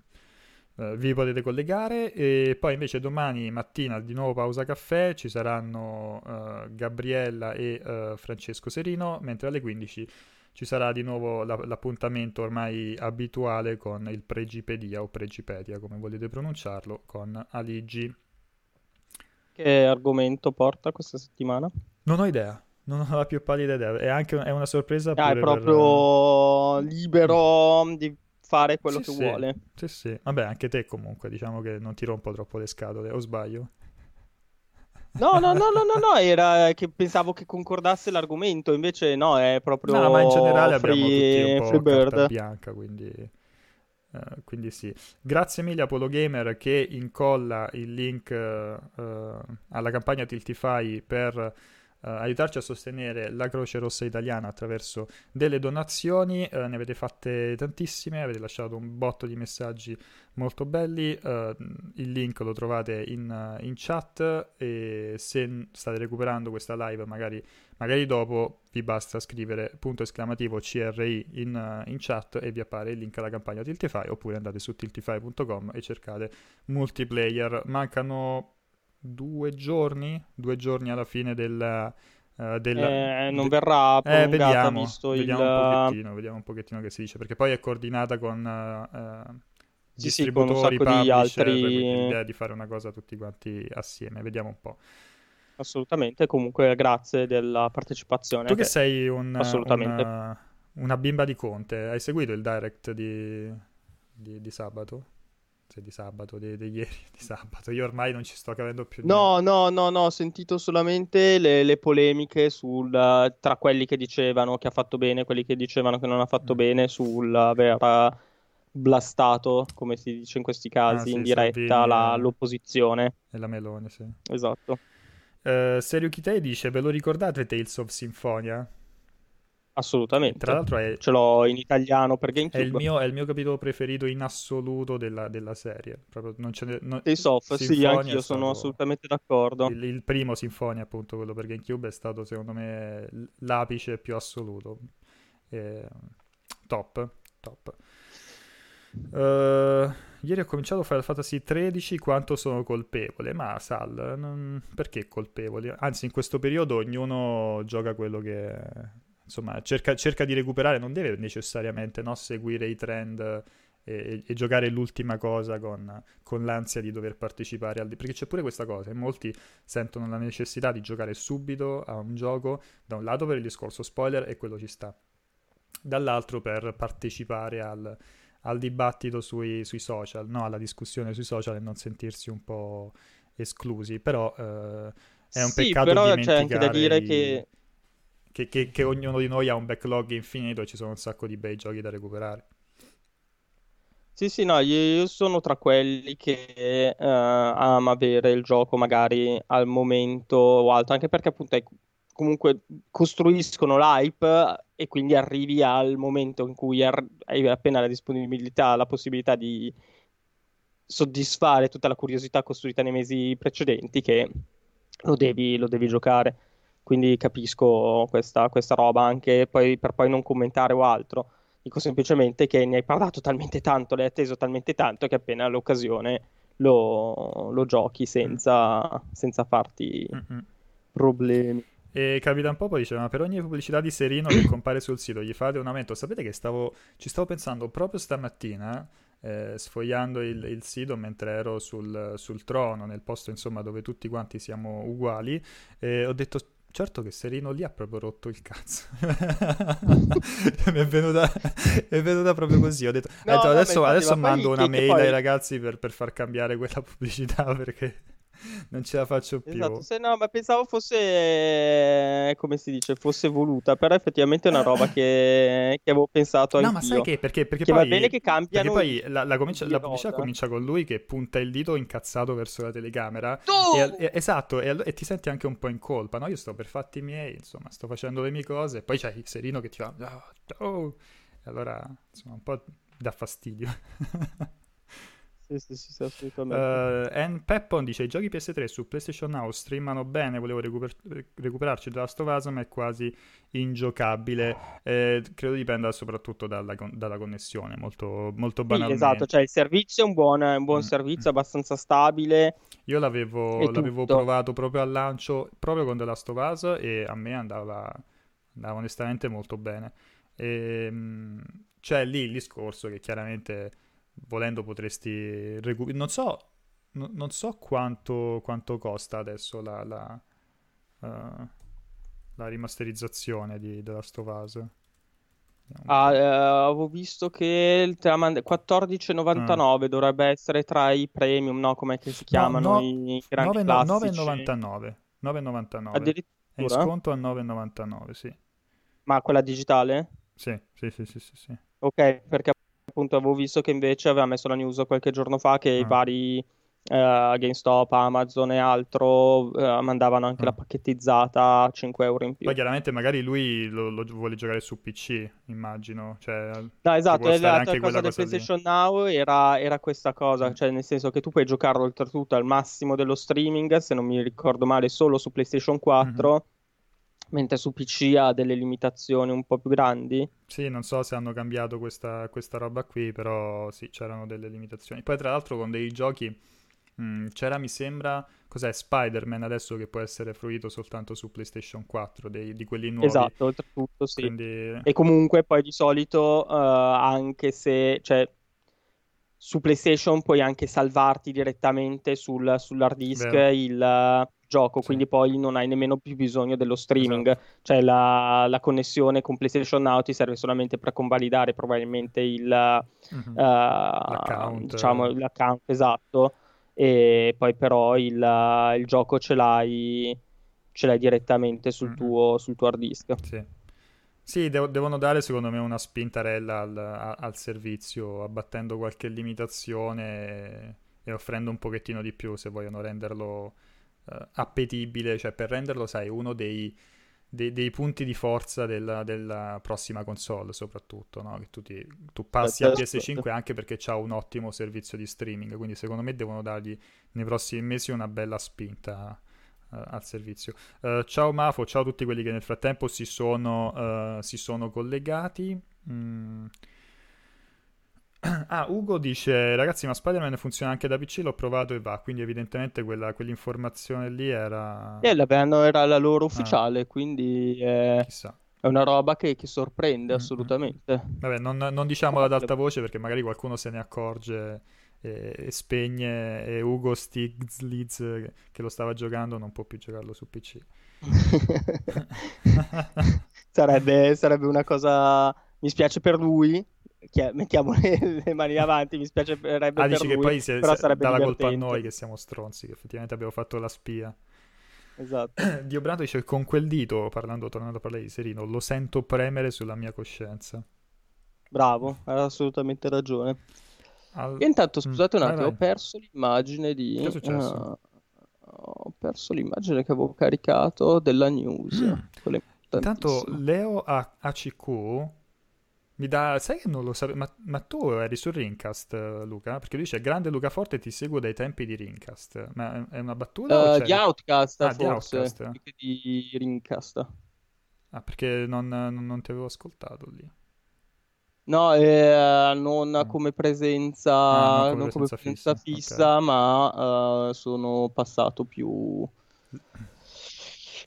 Speaker 1: Uh, vi potete collegare e poi invece domani mattina di nuovo pausa caffè ci saranno uh, Gabriella e uh, Francesco Serino mentre alle 15 ci sarà di nuovo la, l'appuntamento ormai abituale con il Pregipedia o Pregipedia, come volete pronunciarlo, con Aligi.
Speaker 2: Che argomento porta questa settimana?
Speaker 1: Non ho idea, non ho la più pallida idea. È anche è una sorpresa.
Speaker 2: Ah, è proprio per... libero di fare quello sì, che
Speaker 1: sì.
Speaker 2: vuole.
Speaker 1: Sì, sì. Vabbè, anche te comunque, diciamo che non ti rompo troppo le scatole, o sbaglio?
Speaker 2: No, no, no, no, no, no, era che pensavo che concordasse l'argomento, invece no, è proprio
Speaker 1: No, ma in generale abbiamo
Speaker 2: free,
Speaker 1: tutti un po' carta bianca, quindi... eh, quindi sì. Grazie mille a Polo Gamer che incolla il link eh, alla campagna Tiltify per eh, aiutarci a sostenere la Croce Rossa Italiana attraverso delle donazioni. Eh, ne avete fatte tantissime, avete lasciato un botto di messaggi molto belli. Eh, il link lo trovate in, in chat e se state recuperando questa live, magari, magari dopo vi basta scrivere punto esclamativo CRI in, in, chat e vi appare il link alla campagna Tiltify oppure andate su tiltify.com e cercate multiplayer. Mancano due giorni, due giorni alla fine del... Uh, della...
Speaker 2: eh, non verrà prolungata
Speaker 1: eh, vediamo,
Speaker 2: visto
Speaker 1: vediamo
Speaker 2: il...
Speaker 1: un pochettino, vediamo un pochettino che si dice, perché poi è coordinata con uh,
Speaker 2: sì, sì, con un sacco di altri-
Speaker 1: quindi l'idea di fare una cosa tutti quanti assieme, vediamo un po'.
Speaker 2: Assolutamente, comunque grazie della partecipazione.
Speaker 1: Tu che
Speaker 2: che-
Speaker 1: sei un, una, una bimba di Conte, hai seguito il direct di, di- di sabato? Sì, di sabato, di, di ieri, di sabato. Io ormai non ci sto capendo più niente.
Speaker 2: No, no, no, no, ho sentito solamente le, le polemiche sul, tra quelli che dicevano che ha fatto bene e quelli che dicevano che non ha fatto
Speaker 1: Mm.
Speaker 2: bene sull'aver blastato, come si dice in questi casi,
Speaker 1: Ah, sì,
Speaker 2: in diretta la-
Speaker 1: e-
Speaker 2: l'opposizione.
Speaker 1: E la Meloni, sì.
Speaker 2: Esatto,
Speaker 1: Eh, Serio Kitei dice, ve lo ricordate Tales of Symphonia?
Speaker 2: Assolutamente.
Speaker 1: Tra l'altro è,
Speaker 2: Ce l'ho in italiano per
Speaker 1: è il
Speaker 2: GameCube.
Speaker 1: mio, è il mio capitolo preferito in assoluto della, della serie. Proprio non ce ne, non-
Speaker 2: Tales of, sì, anch'io sono assolutamente d'accordo.
Speaker 1: Il, il primo Sinfonia, appunto, quello per GameCube, è stato secondo me l'apice più assoluto. Eh, top, top. Eh, ieri ho cominciato Final Fantasy XIII, quanto sono colpevole? Ma Sal, non- perché colpevoli? Anzi, in questo periodo ognuno gioca quello che... Insomma, cerca, cerca di recuperare, non deve necessariamente no, seguire i trend e, e giocare l'ultima cosa con, con l'ansia di dover partecipare al... Perché c'è pure questa cosa, e molti sentono la necessità di giocare subito a un gioco, da un lato per il discorso spoiler e quello ci sta, dall'altro per partecipare al, al dibattito sui, sui social, no? alla discussione sui social e non sentirsi un po' esclusi, però eh, è un
Speaker 2: Sì,
Speaker 1: peccato
Speaker 2: però c'è anche da
Speaker 1: dimenticare
Speaker 2: dire
Speaker 1: i-
Speaker 2: che
Speaker 1: che, che- che ognuno di noi ha un backlog infinito e ci sono un sacco di bei giochi da recuperare.
Speaker 2: Sì, sì, no, io, sono tra quelli che eh, ama avere il gioco magari al momento o altro, anche perché appunto è- comunque costruiscono l'hype e quindi arrivi al momento in cui hai appena la disponibilità, la possibilità di soddisfare tutta la curiosità costruita nei mesi precedenti che lo devi, lo devi giocare. Quindi capisco questa, questa roba anche poi, per poi non commentare o altro. Dico semplicemente che ne hai parlato talmente tanto, l'hai atteso talmente tanto che appena l'occasione lo, lo giochi senza, senza farti
Speaker 1: Mm-mm.
Speaker 2: problemi.
Speaker 1: E Capitan Popo dice: Ma per ogni pubblicità di Serino che compare sul sito gli fate un aumento? Sapete che stavo, ci stavo pensando proprio stamattina, eh, sfogliando il, il sito mentre ero sul, sul trono, nel posto insomma dove tutti quanti siamo uguali, e ho detto. Certo che Serino lì ha proprio rotto il cazzo. mi è venuta, è venuta proprio così. Ho detto, no, ho detto adesso, adesso mando una mail poi... ai ragazzi per, per far cambiare quella pubblicità perché non ce la faccio più.
Speaker 2: Esatto, se no, ma pensavo fosse, eh, come si dice, fosse voluta, però effettivamente è una roba che, che avevo pensato
Speaker 1: no,
Speaker 2: anch'io.
Speaker 1: No, ma sai che? Perché, perché
Speaker 2: che
Speaker 1: poi,
Speaker 2: va bene che cambiano
Speaker 1: Perché poi la, la, comincia, la pubblicità comincia con lui che punta il dito incazzato verso la telecamera. E, e, esatto, e, e, ti senti anche un po' in colpa, no? Io sto per fatti miei, insomma, sto facendo le mie cose, e poi c'è il serino che ti fa... Oh, oh. E allora, insomma, un po' dà fastidio.
Speaker 2: Sì, sì, sì, sì assolutamente.
Speaker 1: Uh, Ann Peppon dice: I giochi PS3 su PlayStation Now streamano bene. Volevo recuper- recuperarci da of Us, ma è quasi ingiocabile. Eh, credo dipenda soprattutto dalla, con- dalla connessione, molto, molto banalmente.
Speaker 2: Sì, esatto, cioè il servizio è un buon, un buon mm. servizio, abbastanza stabile.
Speaker 1: Io l'avevo, l'avevo provato proprio al lancio, proprio con The Last of Us, e a me andava, andava onestamente molto bene. E, ehm, c'è lì il discorso che chiaramente volendo potresti recuperare. Non so, no, non so quanto, quanto, costa adesso la, la, uh, la rimasterizzazione di The Last of Us.
Speaker 2: Ah, eh, avevo visto che il 14,99 ah. dovrebbe essere tra i premium, no? Come si chiamano no, no, i grandi 9,99.
Speaker 1: 9,99. Addirittura? È sconto a 9,99, sì.
Speaker 2: Ma quella digitale?
Speaker 1: Sì, sì, sì, sì, sì, sì.
Speaker 2: Ok, perché appunto avevo visto che invece aveva messo la news qualche giorno fa che ah. i vari uh, GameStop, Amazon e altro uh, mandavano anche ah. la pacchettizzata a 5 euro in più.
Speaker 1: Poi chiaramente magari lui lo, lo vuole giocare su PC, immagino. Cioè,
Speaker 2: no, esatto, la, la cosa del PlayStation lì. Now era, era, questa cosa, mm. cioè nel senso che tu puoi giocarlo oltretutto al massimo dello streaming, se non mi ricordo male, solo su PlayStation 4. Mm-hmm mentre su PC ha delle limitazioni un po' più grandi.
Speaker 1: Sì, non so se hanno cambiato questa, questa roba qui, però sì, c'erano delle limitazioni. Poi tra l'altro con dei giochi mh, mm, c'era, mi sembra, cos'è Spider-Man adesso che può essere fruito soltanto su PlayStation 4, dei, di quelli nuovi.
Speaker 2: Esatto, oltretutto sì. Quindi... E comunque poi di solito, uh, anche se... Cioè, su PlayStation puoi anche salvarti direttamente sul, sull'hard disk il gioco, sì. quindi poi non hai nemmeno più bisogno dello streaming, esatto. cioè la, la, connessione con PlayStation Now ti serve solamente per convalidare probabilmente il, mm-hmm. uh, l'account. Diciamo, l'account esatto, e poi però il, il gioco ce l'hai, ce l'hai direttamente sul, mm-hmm. tuo, sul tuo hard disk.
Speaker 1: Sì. Sì, dev- devono dare secondo me una spintarella al, al, servizio, abbattendo qualche limitazione e offrendo un pochettino di più se vogliono renderlo uh, appetibile, cioè per renderlo, sai, uno dei, dei, dei punti di forza della, della, prossima console, soprattutto, no? Che tu, ti, tu passi a PS5 anche perché c'ha un ottimo servizio di streaming, quindi secondo me devono dargli nei prossimi mesi una bella spinta uh, al servizio. Uh, ciao Mafo, ciao a tutti quelli che nel frattempo si sono, si sono collegati. Mm. Ah, Ugo dice, ragazzi, ma Spider-Man funziona anche da PC, l'ho provato e va, quindi evidentemente quella, quell'informazione lì era...
Speaker 2: Eh, era la loro ah. ufficiale, ah. quindi è... Chissà. è una roba che, che sorprende mm-hmm. assolutamente.
Speaker 1: Vabbè, non, non diciamola ad alta voce perché magari qualcuno se ne accorge e, e spegne e Ugo Stiglitz che lo stava giocando non può più giocarlo su PC.
Speaker 2: sarebbe, sarebbe una cosa... Mi spiace per lui, mettiamo le, mani avanti, mi spiace ah, dici
Speaker 1: lui,
Speaker 2: che
Speaker 1: poi se, però se, sarebbe dà la colpa a noi che siamo stronzi, che effettivamente abbiamo fatto la spia.
Speaker 2: Esatto.
Speaker 1: Dio Brando dice con quel dito, parlando, tornando a parlare di Serino, lo sento premere sulla mia coscienza.
Speaker 2: Bravo, hai assolutamente ragione. Al... E intanto, mm, scusate un attimo, vai, vai. ho perso l'immagine di...
Speaker 1: Che è successo? Uh,
Speaker 2: ho perso l'immagine che avevo caricato della news.
Speaker 1: Mm. Intanto Leo ACQ mi dà, sai che non lo sapevo, ma, ma, tu eri su Rincast, Luca? Perché lui dice, grande Luca Forte, ti seguo dai tempi di Rincast. Ma è una battuta?
Speaker 2: Uh, di Outcast, ah, forse, di, Outcast. di Rincast.
Speaker 1: Ah, perché non, non, ti avevo ascoltato lì.
Speaker 2: No, eh, non ah. come presenza, ah, non come presenza, come presenza fissa, fissa okay. ma uh, sono passato più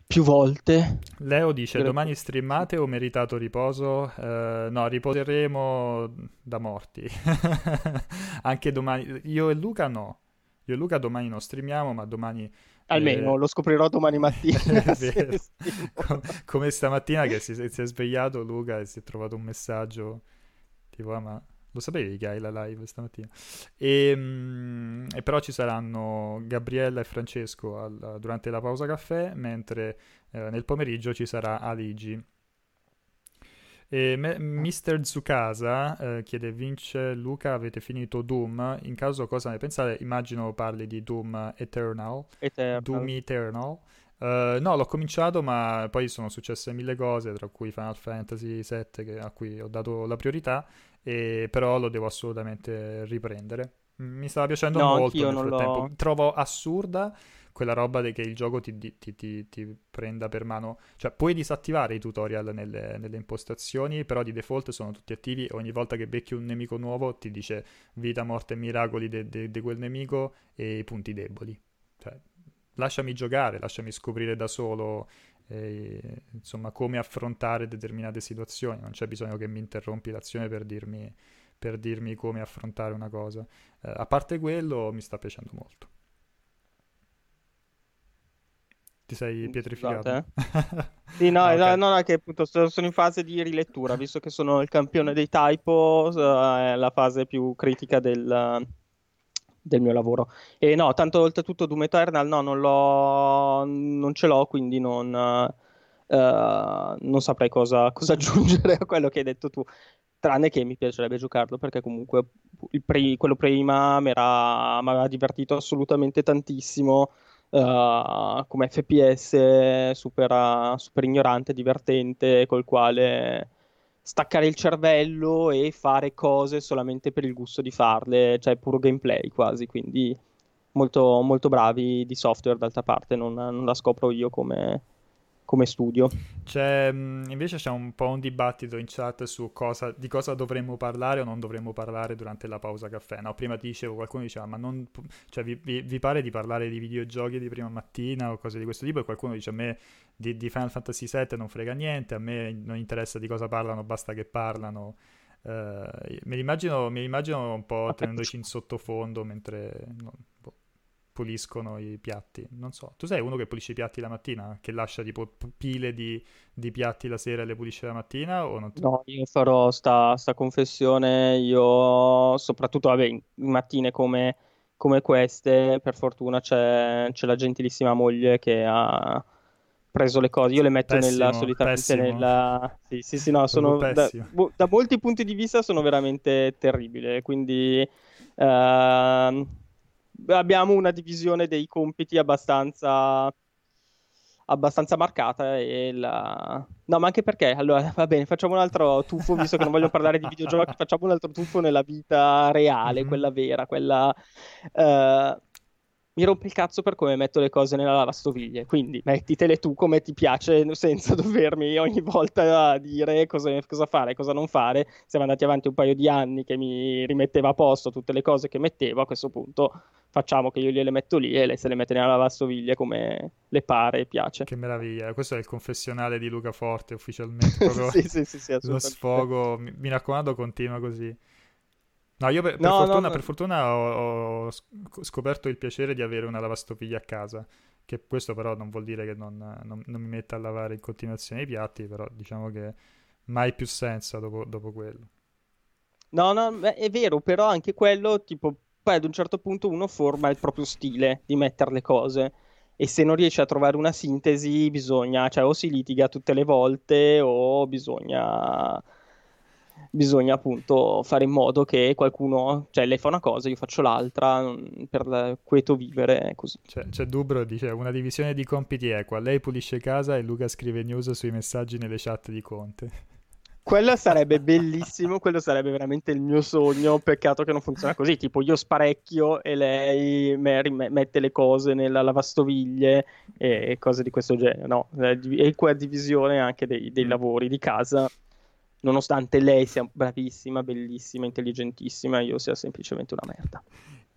Speaker 2: più volte.
Speaker 1: Leo dice: Domani streamate o meritato riposo? Uh, no, riposeremo da morti. Anche domani. Io e Luca no. Io e Luca domani non streamiamo, ma domani
Speaker 2: Almeno eh... lo scoprirò domani mattina.
Speaker 1: Com- come stamattina che si, si, è svegliato Luca e si è trovato un messaggio tipo, ah, ma lo sapevi che hai la live stamattina? E, mh, e però ci saranno Gabriella e Francesco al, durante la pausa caffè, mentre eh, nel pomeriggio ci sarà Aligi. E me, Mr. Zukasa eh, chiede: Vince Luca, avete finito Doom? In caso, cosa ne pensate? Immagino parli di Doom Eternal.
Speaker 2: Eternal.
Speaker 1: Doom Eternal. Uh, no, l'ho cominciato, ma poi sono successe mille cose, tra cui Final Fantasy VII, che, a cui ho dato la priorità, e, però lo devo assolutamente riprendere. Mi stava piacendo
Speaker 2: no,
Speaker 1: molto nel
Speaker 2: frattempo.
Speaker 1: L'ho... Trovo assurda quella roba che il gioco ti, ti, ti, ti, prenda per mano. Cioè, puoi disattivare i tutorial nelle, nelle, impostazioni, però di default sono tutti attivi. Ogni volta che becchi un nemico nuovo ti dice vita, morte e miracoli di quel nemico e i punti deboli. Cioè, lasciami giocare, lasciami scoprire da solo eh, insomma come affrontare determinate situazioni. Non c'è bisogno che mi interrompi l'azione per dirmi, per dirmi come affrontare una cosa. Eh, a parte quello, mi sta piacendo molto. Ti sei pietrificato?
Speaker 2: Eh? sì, no, ah, okay. no, no, che appunto sono in fase di rilettura, visto che sono il campione dei typo, è la fase più critica del, del mio lavoro. E no, tanto oltretutto Doom Eternal no, non, l'ho, non ce l'ho, quindi non, uh, non saprei cosa, cosa, aggiungere a quello che hai detto tu. Tranne che mi piacerebbe giocarlo perché comunque pre- quello prima mi aveva divertito assolutamente tantissimo. Uh, come FPS super, super ignorante, divertente, col quale staccare il cervello e fare cose solamente per il gusto di farle, cioè puro gameplay quasi, quindi molto, molto bravi di software d'altra parte, non, non la scopro io come, come studio.
Speaker 1: C'è, invece c'è un po' un dibattito in chat su cosa, di cosa dovremmo parlare o non dovremmo parlare durante la pausa caffè. No, prima ti dicevo, qualcuno diceva, ma non, cioè, vi, vi, vi, pare di parlare di videogiochi di prima mattina o cose di questo tipo? E qualcuno dice, a me di, di Final Fantasy VII non frega niente, a me non interessa di cosa parlano, basta che parlano. Uh, me, li immagino, me li immagino un po' tenendoci in sottofondo mentre... No, puliscono i piatti. Non so, tu sei uno che pulisce i piatti la mattina? Che lascia tipo pile di, di piatti la sera e le pulisce la mattina?
Speaker 2: Ti... No, io farò sta, sta confessione. Io, soprattutto, vabbè, in mattine come, come queste, per fortuna c'è, c'è, la gentilissima moglie che ha preso le cose. Io le metto pessimo, nella solitamente nella. Sì, sì, sì, no, sono da, da, molti punti di vista sono veramente terribili. Quindi. Uh, abbiamo una divisione dei compiti abbastanza abbastanza marcata e la... no ma anche perché allora va bene facciamo un altro tuffo visto che non voglio parlare di videogiochi facciamo un altro tuffo nella vita reale mm-hmm. quella vera quella uh, mi rompe il cazzo per come metto le cose nella lavastoviglie. Quindi mettitele tu come ti piace, senza dovermi ogni volta dire cosa, cosa, fare, cosa non fare. Siamo andati avanti un paio di anni che mi rimetteva a posto tutte le cose che mettevo. A questo punto facciamo che io gliele metto lì e lei se le mette nella lavastoviglie come le pare e piace.
Speaker 1: Che meraviglia, questo è il confessionale di Luca Forte ufficialmente. sì, sì, sì, sì, lo sfogo. Mi, mi raccomando, continua così. No, io per, per no, fortuna, no, per fortuna ho, ho, scoperto il piacere di avere una lavastoviglie a casa. Che questo però non vuol dire che non, non, non mi metta a lavare in continuazione i piatti, però diciamo che mai più senza dopo, dopo quello.
Speaker 2: No, no, è vero, però anche quello, tipo, poi ad un certo punto uno forma il proprio stile di mettere le cose e se non riesce a trovare una sintesi bisogna, cioè o si litiga tutte le volte o bisogna bisogna appunto fare in modo che qualcuno, cioè lei fa una cosa, io faccio l'altra, per quieto vivere così.
Speaker 1: C'è, c'è Dubro, dice, una divisione di compiti equa, lei pulisce casa e Luca scrive news sui messaggi nelle chat di Conte.
Speaker 2: Quello sarebbe bellissimo, quello sarebbe veramente il mio sogno, peccato che non funziona così, tipo io sparecchio e lei mette le cose nella lavastoviglie e cose di questo genere, no, equa divisione anche dei, dei mm. lavori di casa nonostante lei sia bravissima, bellissima, intelligentissima, io sia semplicemente una merda.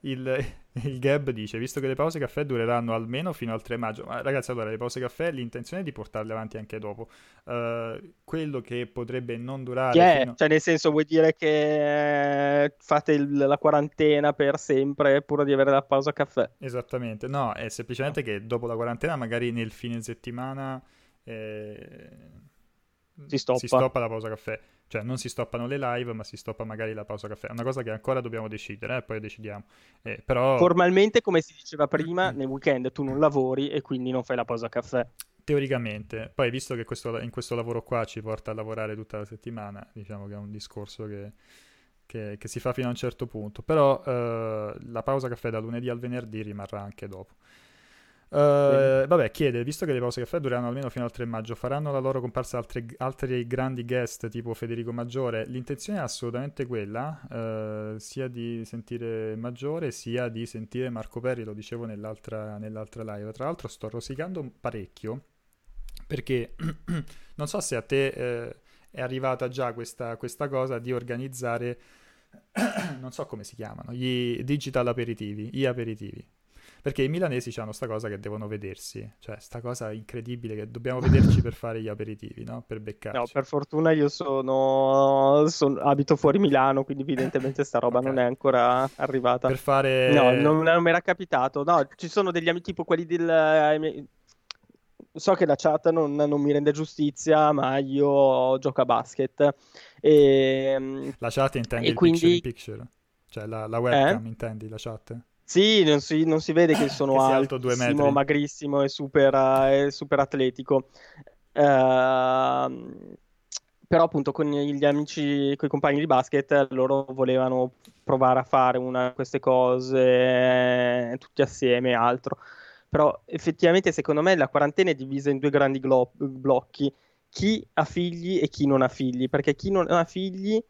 Speaker 1: il, il Gab dice, visto che le pause caffè dureranno almeno fino al 3 maggio, ma ragazzi allora le pause caffè l'intenzione è di portarle avanti anche dopo, uh, quello che potrebbe non durare...
Speaker 2: Che fino... Cioè nel senso vuoi dire che fate il, la quarantena per sempre pur di avere la pausa caffè?
Speaker 1: Esattamente, no, è semplicemente che dopo la quarantena magari nel fine settimana... Eh...
Speaker 2: Si stoppa.
Speaker 1: si stoppa la pausa caffè cioè non si stoppano le live, ma si stoppa magari la pausa caffè. È una cosa che ancora dobbiamo decidere, eh, poi decidiamo. Eh, però...
Speaker 2: Formalmente, come si diceva prima, nel weekend tu non lavori e quindi non fai la pausa caffè.
Speaker 1: Teoricamente, poi visto che questo, in questo lavoro qua ci porta a lavorare tutta la settimana, diciamo che è un discorso che, che, che si fa fino a un certo punto. Però eh, la pausa caffè da lunedì al venerdì rimarrà anche dopo. Uh, vabbè, chiede, visto che le pause caffè dureranno almeno fino al 3 maggio, faranno la loro comparsa altri, altri grandi guest tipo Federico Maggiore? L'intenzione è assolutamente quella, uh, sia di sentire Maggiore sia di sentire Marco Perri, lo dicevo nell'altra, nell'altra live. Tra l'altro sto rosicando parecchio perché non so se a te eh, è arrivata già questa, questa cosa di organizzare, non so come si chiamano, gli digital aperitivi, gli aperitivi perché i milanesi hanno sta cosa che devono vedersi, cioè sta cosa incredibile che dobbiamo vederci per fare gli aperitivi, no? Per beccarci.
Speaker 2: No, per fortuna io sono, sono... abito fuori Milano, quindi evidentemente sta roba okay. non è ancora arrivata.
Speaker 1: Per fare...
Speaker 2: No, non, non mi era capitato. No, ci sono degli amici tipo quelli del... Eh, so che la chat non, non, mi rende giustizia, ma io gioco a basket. E,
Speaker 1: la chat intendi e il quindi... picture in picture? Cioè la, la webcam eh? intendi la chat?
Speaker 2: Sì, non si, non si vede che sono che altissimo, magrissimo e super, uh, super atletico. Uh, però appunto con gli amici, con i compagni di basket, loro volevano provare a fare una di queste cose tutti assieme e altro. Però effettivamente secondo me la quarantena è divisa in due grandi glo- blocchi, chi ha figli e chi non ha figli, perché chi non ha figli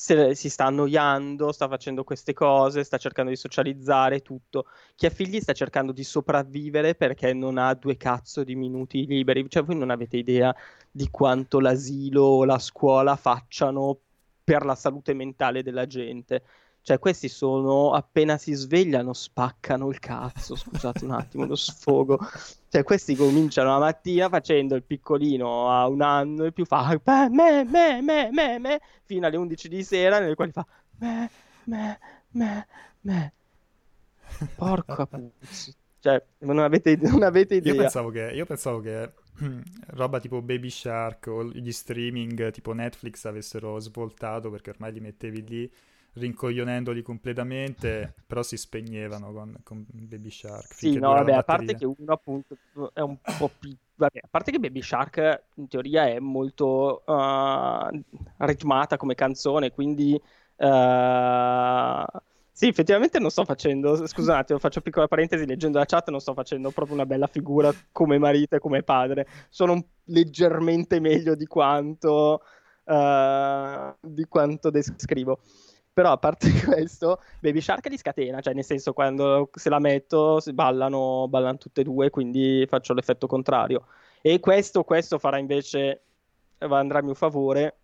Speaker 2: se, si sta annoiando, sta facendo queste cose, sta cercando di socializzare tutto. Chi ha figli sta cercando di sopravvivere perché non ha due cazzo di minuti liberi. Cioè, voi non avete idea di quanto l'asilo o la scuola facciano per la salute mentale della gente. Cioè, questi sono appena si svegliano, spaccano il cazzo. Scusate un attimo lo sfogo. Cioè, questi cominciano la mattina facendo il piccolino a un anno e più fa me, me, me, me, me, fino alle 11 di sera, nelle quali fa me, me, me, me. Porca puzza. Cioè, non avete, non avete idea.
Speaker 1: Io pensavo che, io pensavo che roba tipo Baby Shark o gli streaming tipo Netflix avessero svoltato perché ormai li mettevi lì rincoglionendoli completamente, però si spegnevano con, con Baby Shark.
Speaker 2: Sì, no, vabbè, a parte che uno appunto è un po' più... Vabbè, a parte che Baby Shark in teoria è molto uh, ritmata come canzone, quindi... Uh... Sì, effettivamente non sto facendo, scusate, faccio piccola parentesi, leggendo la chat non sto facendo proprio una bella figura come marito e come padre, sono leggermente meglio di quanto, uh, di quanto descrivo. Però a parte questo, Baby Shark li scatena, cioè nel senso quando se la metto ballano, ballano tutte e due, quindi faccio l'effetto contrario. E questo, questo farà invece, andrà a mio favore,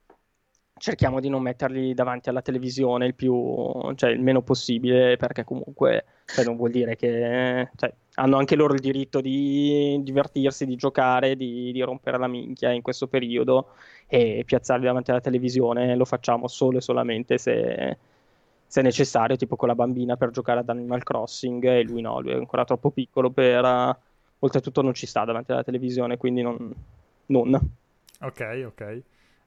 Speaker 2: cerchiamo di non metterli davanti alla televisione il, più, cioè, il meno possibile, perché comunque cioè, non vuol dire che cioè, hanno anche loro il diritto di divertirsi, di giocare, di, di, rompere la minchia in questo periodo e piazzarli davanti alla televisione lo facciamo solo e solamente se, se necessario, tipo con la bambina per giocare ad Animal Crossing e lui no, lui è ancora troppo piccolo per... Oltretutto non ci sta davanti alla televisione, quindi non... non.
Speaker 1: Ok, ok.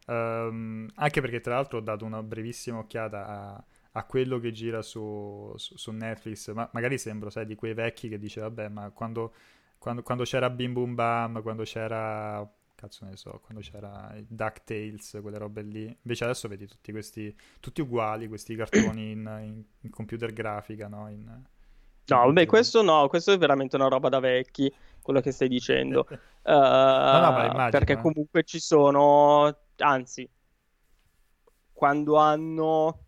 Speaker 1: Um, anche perché tra l'altro ho dato una brevissima occhiata a, a quello che gira su, su, su Netflix, ma magari sembro, sai, di quei vecchi che dice, vabbè, ma quando, quando, quando c'era Bim Boom Bam, quando c'era, cazzo ne so, quando c'era DuckTales, quelle robe lì, invece adesso vedi tutti questi, tutti uguali, questi cartoni in, in, in computer grafica, no? In,
Speaker 2: no, vabbè, questo no, questo è veramente una roba da vecchi, quello che stai dicendo. uh, no, no, immagino, perché eh. comunque ci sono anzi, quando hanno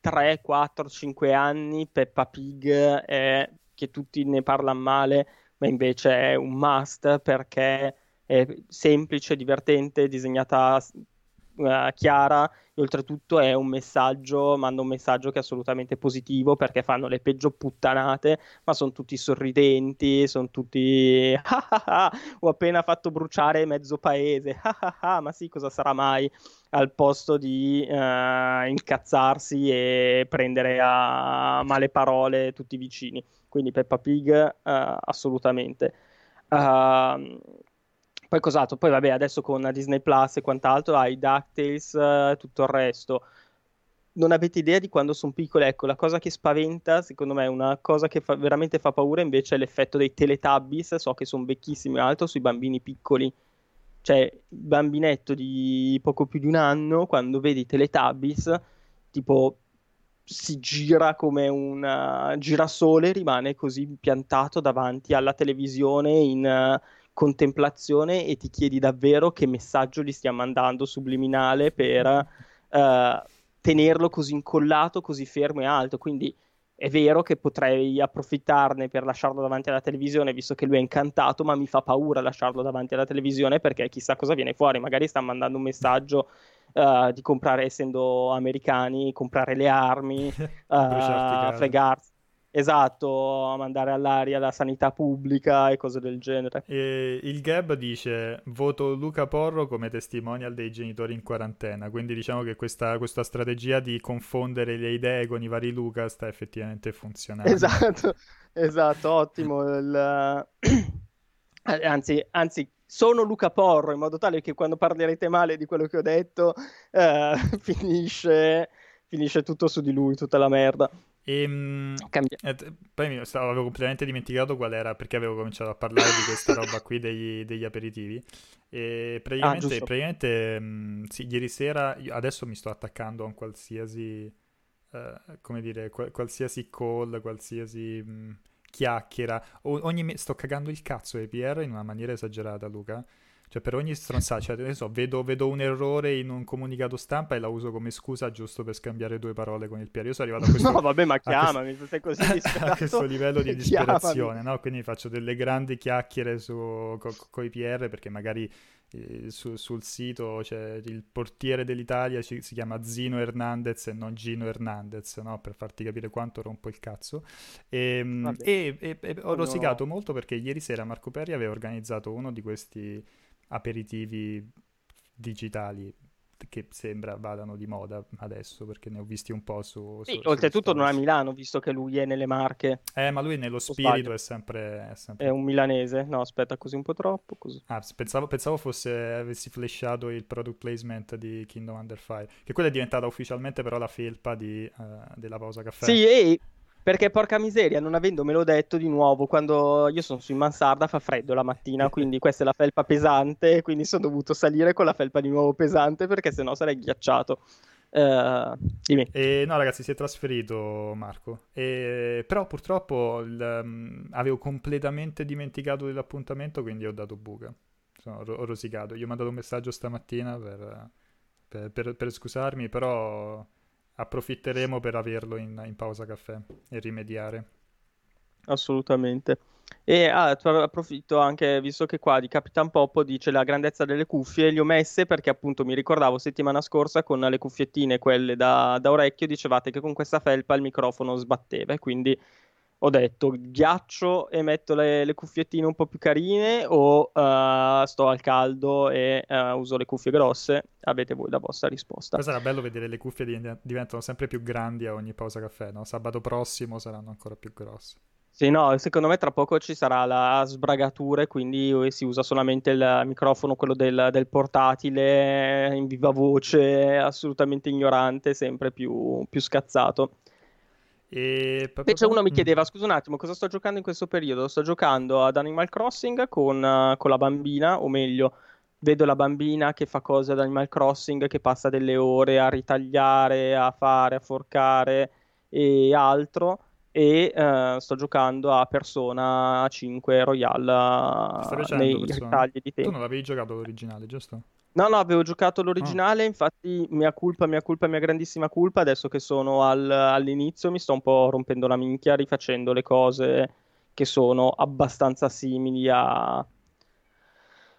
Speaker 2: 3, 4, 5 anni, Peppa Pig è che tutti ne parlano male, ma invece è un must perché è semplice, divertente, disegnata uh, chiara e oltretutto è un messaggio, manda un messaggio che è assolutamente positivo perché fanno le peggio puttanate, ma sono tutti sorridenti, sono tutti ho appena fatto bruciare mezzo paese, ma sì, cosa sarà mai? Al posto di uh, incazzarsi e prendere a male parole tutti i vicini. Quindi Peppa Pig uh, assolutamente. Uh, poi cos'altro? Poi vabbè, adesso con Disney Plus e quant'altro hai DuckTales, uh, tutto il resto. Non avete idea di quando sono piccole? Ecco, la cosa che spaventa, secondo me, una cosa che fa, veramente fa paura invece è l'effetto dei Teletubbies. So che sono vecchissimi altro sui bambini piccoli. Cioè, il bambinetto di poco più di un anno, quando vedi i Teletubbies, tipo si gira come un girasole, rimane così piantato davanti alla televisione in contemplazione e ti chiedi davvero che messaggio gli stia mandando subliminale per uh, tenerlo così incollato, così fermo e alto. Quindi è vero che potrei approfittarne per lasciarlo davanti alla televisione, visto che lui è incantato, ma mi fa paura lasciarlo davanti alla televisione perché chissà cosa viene fuori. Magari sta mandando un messaggio uh, di comprare, essendo americani, comprare le armi, uh, fregarsi Esatto, mandare all'aria la sanità pubblica e cose del genere.
Speaker 1: E il Gab dice: Voto Luca Porro come testimonial dei genitori in quarantena. Quindi diciamo che questa, questa strategia di confondere le idee con i vari Luca sta effettivamente funzionando.
Speaker 2: Esatto, esatto, ottimo. Il... anzi, anzi, sono Luca Porro in modo tale che quando parlerete male di quello che ho detto, eh, finisce, finisce tutto su di lui, tutta la merda.
Speaker 1: E, ehm, eh, poi mi stavo, avevo completamente dimenticato qual era perché avevo cominciato a parlare di questa roba qui degli, degli aperitivi. E praticamente, ah, praticamente mh, sì, ieri sera, adesso mi sto attaccando a un qualsiasi, uh, come dire, qual- qualsiasi call, qualsiasi mh, chiacchiera. O- ogni, sto cagando il cazzo ai PR in una maniera esagerata, Luca. Cioè, per ogni stronzata, cioè, so, vedo, vedo, un errore in un comunicato stampa e la uso come scusa giusto per scambiare due parole con il PR. Io sono arrivato a questo...
Speaker 2: no, vabbè, ma chiamami, questo, se sei così disperato.
Speaker 1: a questo livello di disperazione, no? Quindi faccio delle grandi chiacchiere su, co, con i PR perché magari eh, su, sul sito c'è il portiere dell'Italia, ci, si chiama Zino Hernandez e non Gino Hernandez, no? Per farti capire quanto rompo il cazzo. Ehm, e, e, e, e ho rosicato no. molto perché ieri sera Marco Perri aveva organizzato uno di questi aperitivi digitali che sembra vadano di moda adesso perché ne ho visti un po' su...
Speaker 2: Sì, su oltretutto non a Milano visto che lui è nelle Marche.
Speaker 1: Eh, ma lui nello spirito è sempre,
Speaker 2: è sempre, è un milanese. No, aspetta, così un po' troppo. Così.
Speaker 1: Ah, pensavo, pensavo fosse avessi flashato il product placement di Kingdom Under Fire, che quella è diventata ufficialmente però la felpa di, uh, della pausa caffè.
Speaker 2: Sì, e perché porca miseria, non avendomelo detto di nuovo, quando io sono su in mansarda fa freddo la mattina, quindi questa è la felpa pesante, quindi sono dovuto salire con la felpa di nuovo pesante perché sennò sarei ghiacciato. Uh,
Speaker 1: e, no, ragazzi, si è trasferito Marco. E, però purtroppo il, um, avevo completamente dimenticato dell'appuntamento, quindi ho dato buca. Sono, ho rosicato. Gli ho mandato un messaggio stamattina per, per, per, per scusarmi, però approfitteremo per averlo in, in pausa caffè e rimediare.
Speaker 2: Assolutamente. E ah, approfitto anche, visto che qua di Capitan Poppo dice la grandezza delle cuffie, le ho messe perché appunto mi ricordavo settimana scorsa con le cuffiettine, quelle da, da orecchio, dicevate che con questa felpa il microfono sbatteva e quindi ho detto ghiaccio e metto le, le cuffiettine un po' più carine o uh, sto al caldo e uh, uso le cuffie grosse? Avete voi la vostra risposta.
Speaker 1: Poi sarà bello vedere le cuffie diventano sempre più grandi a ogni pausa caffè, no? Sabato prossimo saranno ancora più grosse.
Speaker 2: Sì, no, secondo me tra poco ci sarà la sbragatura e quindi si usa solamente il microfono, quello del, del portatile, in viva voce, assolutamente ignorante, sempre più, più scazzato.
Speaker 1: E...
Speaker 2: Invece uno mi mm. chiedeva, scusa un attimo, cosa sto giocando in questo periodo? Sto giocando ad Animal Crossing con, uh, con la bambina, o meglio, vedo la bambina che fa cose ad Animal Crossing, che passa delle ore a ritagliare, a fare, a forcare e altro. E uh, sto giocando a Persona 5 Royale uh, nei ritagli di tempo.
Speaker 1: Tu non l'avevi giocato l'originale, giusto?
Speaker 2: No, no, avevo giocato l'originale, oh. infatti mia colpa, mia colpa, mia grandissima colpa, adesso che sono al, all'inizio mi sto un po' rompendo la minchia rifacendo le cose che sono abbastanza simili a,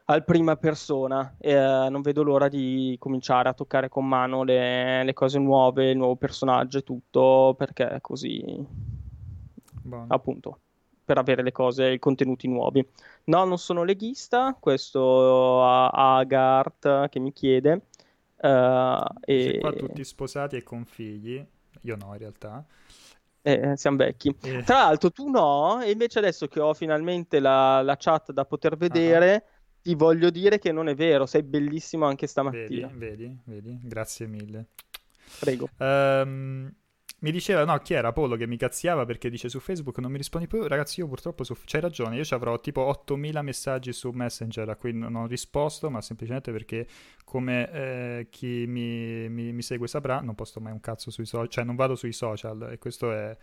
Speaker 2: al prima persona. Eh, non vedo l'ora di cominciare a toccare con mano le, le cose nuove, il nuovo personaggio e tutto, perché così,
Speaker 1: Buono.
Speaker 2: appunto, per avere le cose, i contenuti nuovi. No, non sono leghista, questo a Agart che mi chiede. eh,
Speaker 1: Dice
Speaker 2: e
Speaker 1: qua tutti sposati e con figli. Io no, in realtà.
Speaker 2: eh, siamo vecchi.
Speaker 1: E-
Speaker 2: Tra l'altro tu no, e invece adesso che ho finalmente la, la chat da
Speaker 1: Ah.
Speaker 2: poter vedere, ti voglio dire che non è vero, sei bellissimo anche
Speaker 1: Vedi,
Speaker 2: stamattina.
Speaker 1: vedi, vedi. Grazie mille.
Speaker 2: Prego.
Speaker 1: Ehm, mi diceva, no, chi era Apollo che mi cazziava perché dice su Facebook non mi rispondi più. Ragazzi, io purtroppo su... c'hai ragione, io ci avrò tipo 8000 messaggi su Messenger a cui non ho risposto, ma semplicemente perché come eh, chi mi, mi- mi segue saprà, non posto mai un cazzo sui social, cioè non vado sui social e questo è,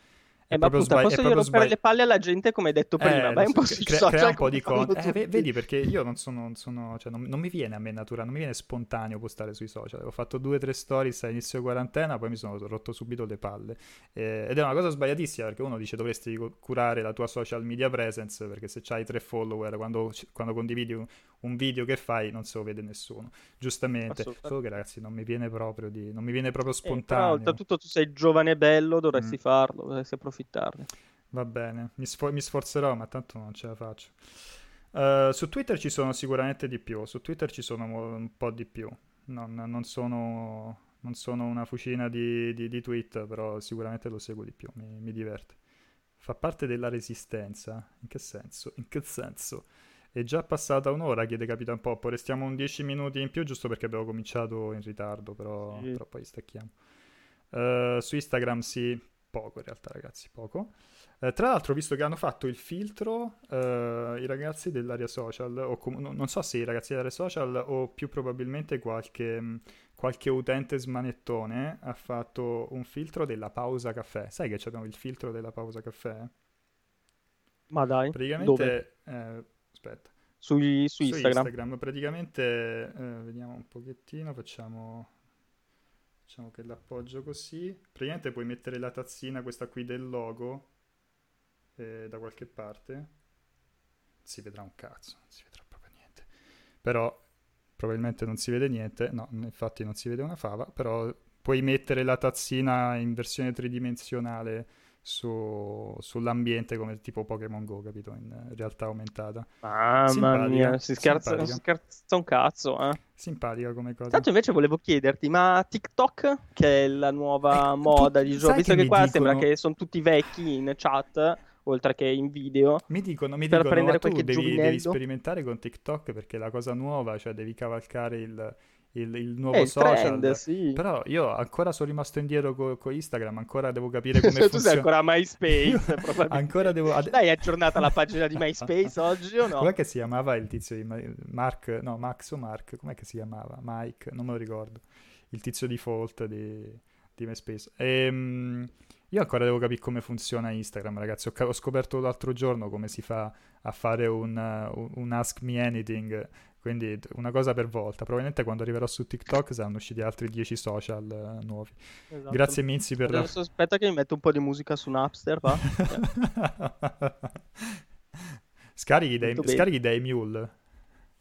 Speaker 2: Eh, ma
Speaker 1: proprio
Speaker 2: appunto,
Speaker 1: sbagli-
Speaker 2: posso io rompere
Speaker 1: sbagli-
Speaker 2: le palle alla gente come hai detto prima,
Speaker 1: eh,
Speaker 2: vai un po'
Speaker 1: cre-
Speaker 2: sui
Speaker 1: crea,
Speaker 2: social
Speaker 1: crea un po' di conto. Eh, vedi perché io non sono, non sono- cioè, non, non mi viene a me naturale, non mi viene spontaneo postare sui social. Ho fatto due o tre stories a inizio quarantena, poi mi sono rotto subito le palle. Eh, ed è una cosa sbagliatissima perché uno dice dovresti cu- curare la tua social media presence perché se c'hai tre follower, quando, quando condividi un, un video che fai non se lo vede nessuno. Giustamente. Solo che ragazzi non mi viene proprio di, non mi viene proprio
Speaker 2: Eh, però
Speaker 1: spontaneo.
Speaker 2: oltretutto tu sei giovane e bello, dovresti
Speaker 1: Mm.
Speaker 2: farlo, dovresti approfittarne.
Speaker 1: Va bene, mi, sfo- mi sforzerò, ma tanto non ce la faccio. Eh, su Twitter ci sono sicuramente di più, su Twitter ci sono un po' di più. Non, non sono, non sono una fucina di, di- di tweet, però sicuramente lo seguo di più, mi, mi diverte. Fa parte della resistenza? In che senso? In che senso? È già passata un'ora, chiede Capitan Poppo. Restiamo un 10 minuti in più, giusto perché abbiamo cominciato in ritardo, però,
Speaker 2: Sì.
Speaker 1: però poi stacchiamo. Eh, su Instagram sì, poco in realtà, ragazzi, poco. Eh, tra l'altro, visto che hanno fatto il filtro, eh, i ragazzi dell'area social, o com- no- non so se i ragazzi dell'area social o più probabilmente qualche, mh, qualche utente smanettone ha fatto un filtro della pausa caffè. Sai che abbiamo il filtro della pausa caffè?
Speaker 2: Ma dai?
Speaker 1: Praticamente, aspetta,
Speaker 2: Sui- su
Speaker 1: su
Speaker 2: Instagram.
Speaker 1: Instagram, praticamente, eh, vediamo un pochettino, facciamo, facciamo che l'appoggio così. Praticamente puoi mettere la tazzina, questa qui del logo, eh, da qualche parte. Si vedrà un cazzo, non si vedrà proprio niente. Però probabilmente non si vede niente, no, infatti non si vede una fava, però puoi mettere la tazzina in versione tridimensionale su- sull'ambiente come tipo Pokémon Go, capito? In eh, realtà aumentata.
Speaker 2: Mamma
Speaker 1: Simpatica,
Speaker 2: mia, si scherza, si scherza un cazzo, eh.
Speaker 1: Simpatica come cosa.
Speaker 2: Tanto invece volevo chiederti, ma TikTok, che è la nuova
Speaker 1: Ecco,
Speaker 2: moda di gioco, visto
Speaker 1: che
Speaker 2: che qua
Speaker 1: dicono-
Speaker 2: sembra che sono tutti vecchi in chat, oltre che in video,
Speaker 1: Mi dicono, mi
Speaker 2: per
Speaker 1: dicono,
Speaker 2: prendere
Speaker 1: ma tu
Speaker 2: qualche
Speaker 1: devi, devi
Speaker 2: giovinello?"
Speaker 1: sperimentare con TikTok perché è la cosa nuova, cioè devi cavalcare il, il- il nuovo
Speaker 2: è il
Speaker 1: social.
Speaker 2: trend, sì.
Speaker 1: Però io ancora sono rimasto indietro con Instagram, ancora devo capire come
Speaker 2: Cioè, tu sei
Speaker 1: funziona.
Speaker 2: ancora a MySpace, probabilmente.
Speaker 1: Ancora devo... ad-
Speaker 2: Dai, è aggiornata la pagina di MySpace oggi o no?
Speaker 1: Com'è che si chiamava il tizio di Ma- Mark? No, Max o Mark? Com'è che si chiamava? Mike? Non me lo ricordo. Il tizio default di, di MySpace. Ehm, io ancora devo capire come funziona Instagram, ragazzi. Ho, ho scoperto l'altro giorno come si fa a fare un, un- un Ask Me Anything. Quindi una cosa per volta. Probabilmente quando arriverò su TikTok saranno usciti altri 10 social eh, nuovi.
Speaker 2: Esatto.
Speaker 1: Grazie Minzi per la...
Speaker 2: Adesso aspetta che mi metto un po' di musica su Napster, va?
Speaker 1: scarichi
Speaker 2: bene.
Speaker 1: scarichi dai Emule.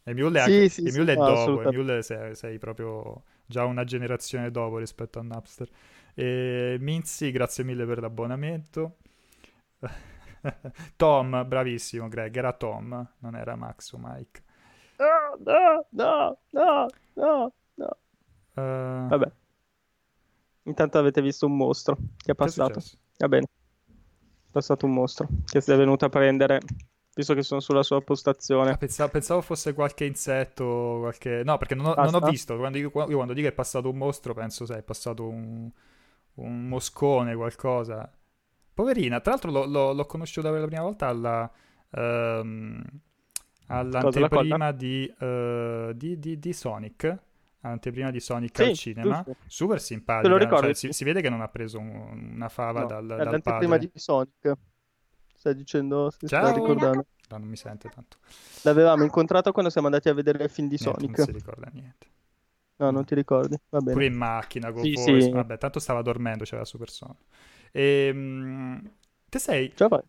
Speaker 1: Emule è,
Speaker 2: Sì,
Speaker 1: anche-
Speaker 2: sì,
Speaker 1: Emule
Speaker 2: sì,
Speaker 1: è
Speaker 2: no,
Speaker 1: dopo. Emule sei, sei proprio già una generazione dopo rispetto a Napster. E Minzi, grazie mille per l'abbonamento. Tom, bravissimo Greg, era Tom, non era Max o Mike.
Speaker 2: No, no, no, no, no.
Speaker 1: Eh,
Speaker 2: Vabbè. Intanto avete visto un mostro che è
Speaker 1: che è
Speaker 2: passato. Va bene. È passato un mostro che si è venuto a prendere, visto che sono sulla sua
Speaker 1: Ah,
Speaker 2: postazione.
Speaker 1: pensavo, pensavo fosse qualche insetto, qualche... No, perché non ho, non ho visto. Quando io, io quando dico è passato un mostro, penso, sai, è passato un, un moscone, qualcosa. Poverina, tra l'altro l'ho, l'ho- l'ho conosciuta per la prima volta alla, ehm, all'anteprima di, eh, di, di- di Sonic. Anteprima di Sonic
Speaker 2: Sì,
Speaker 1: al cinema,
Speaker 2: giusto.
Speaker 1: super
Speaker 2: ricordi?
Speaker 1: cioè, si, si vede che non ha preso un- una fava
Speaker 2: No,
Speaker 1: dal, dal
Speaker 2: l'anteprima
Speaker 1: padre.
Speaker 2: di Sonic. Stai dicendo, sta
Speaker 1: Ciao.
Speaker 2: ricordando.
Speaker 1: No, non mi sente tanto.
Speaker 2: L'avevamo incontrato quando siamo andati a vedere il film di
Speaker 1: Niente, non
Speaker 2: Sonic.
Speaker 1: si ricorda niente.
Speaker 2: No, non ti ricordi? Va bene.
Speaker 1: Pure in macchina con
Speaker 2: Sì,
Speaker 1: voi.
Speaker 2: sì.
Speaker 1: Vabbè, tanto stava dormendo, c'era super sonno. Ehm, te sei.
Speaker 2: La fai?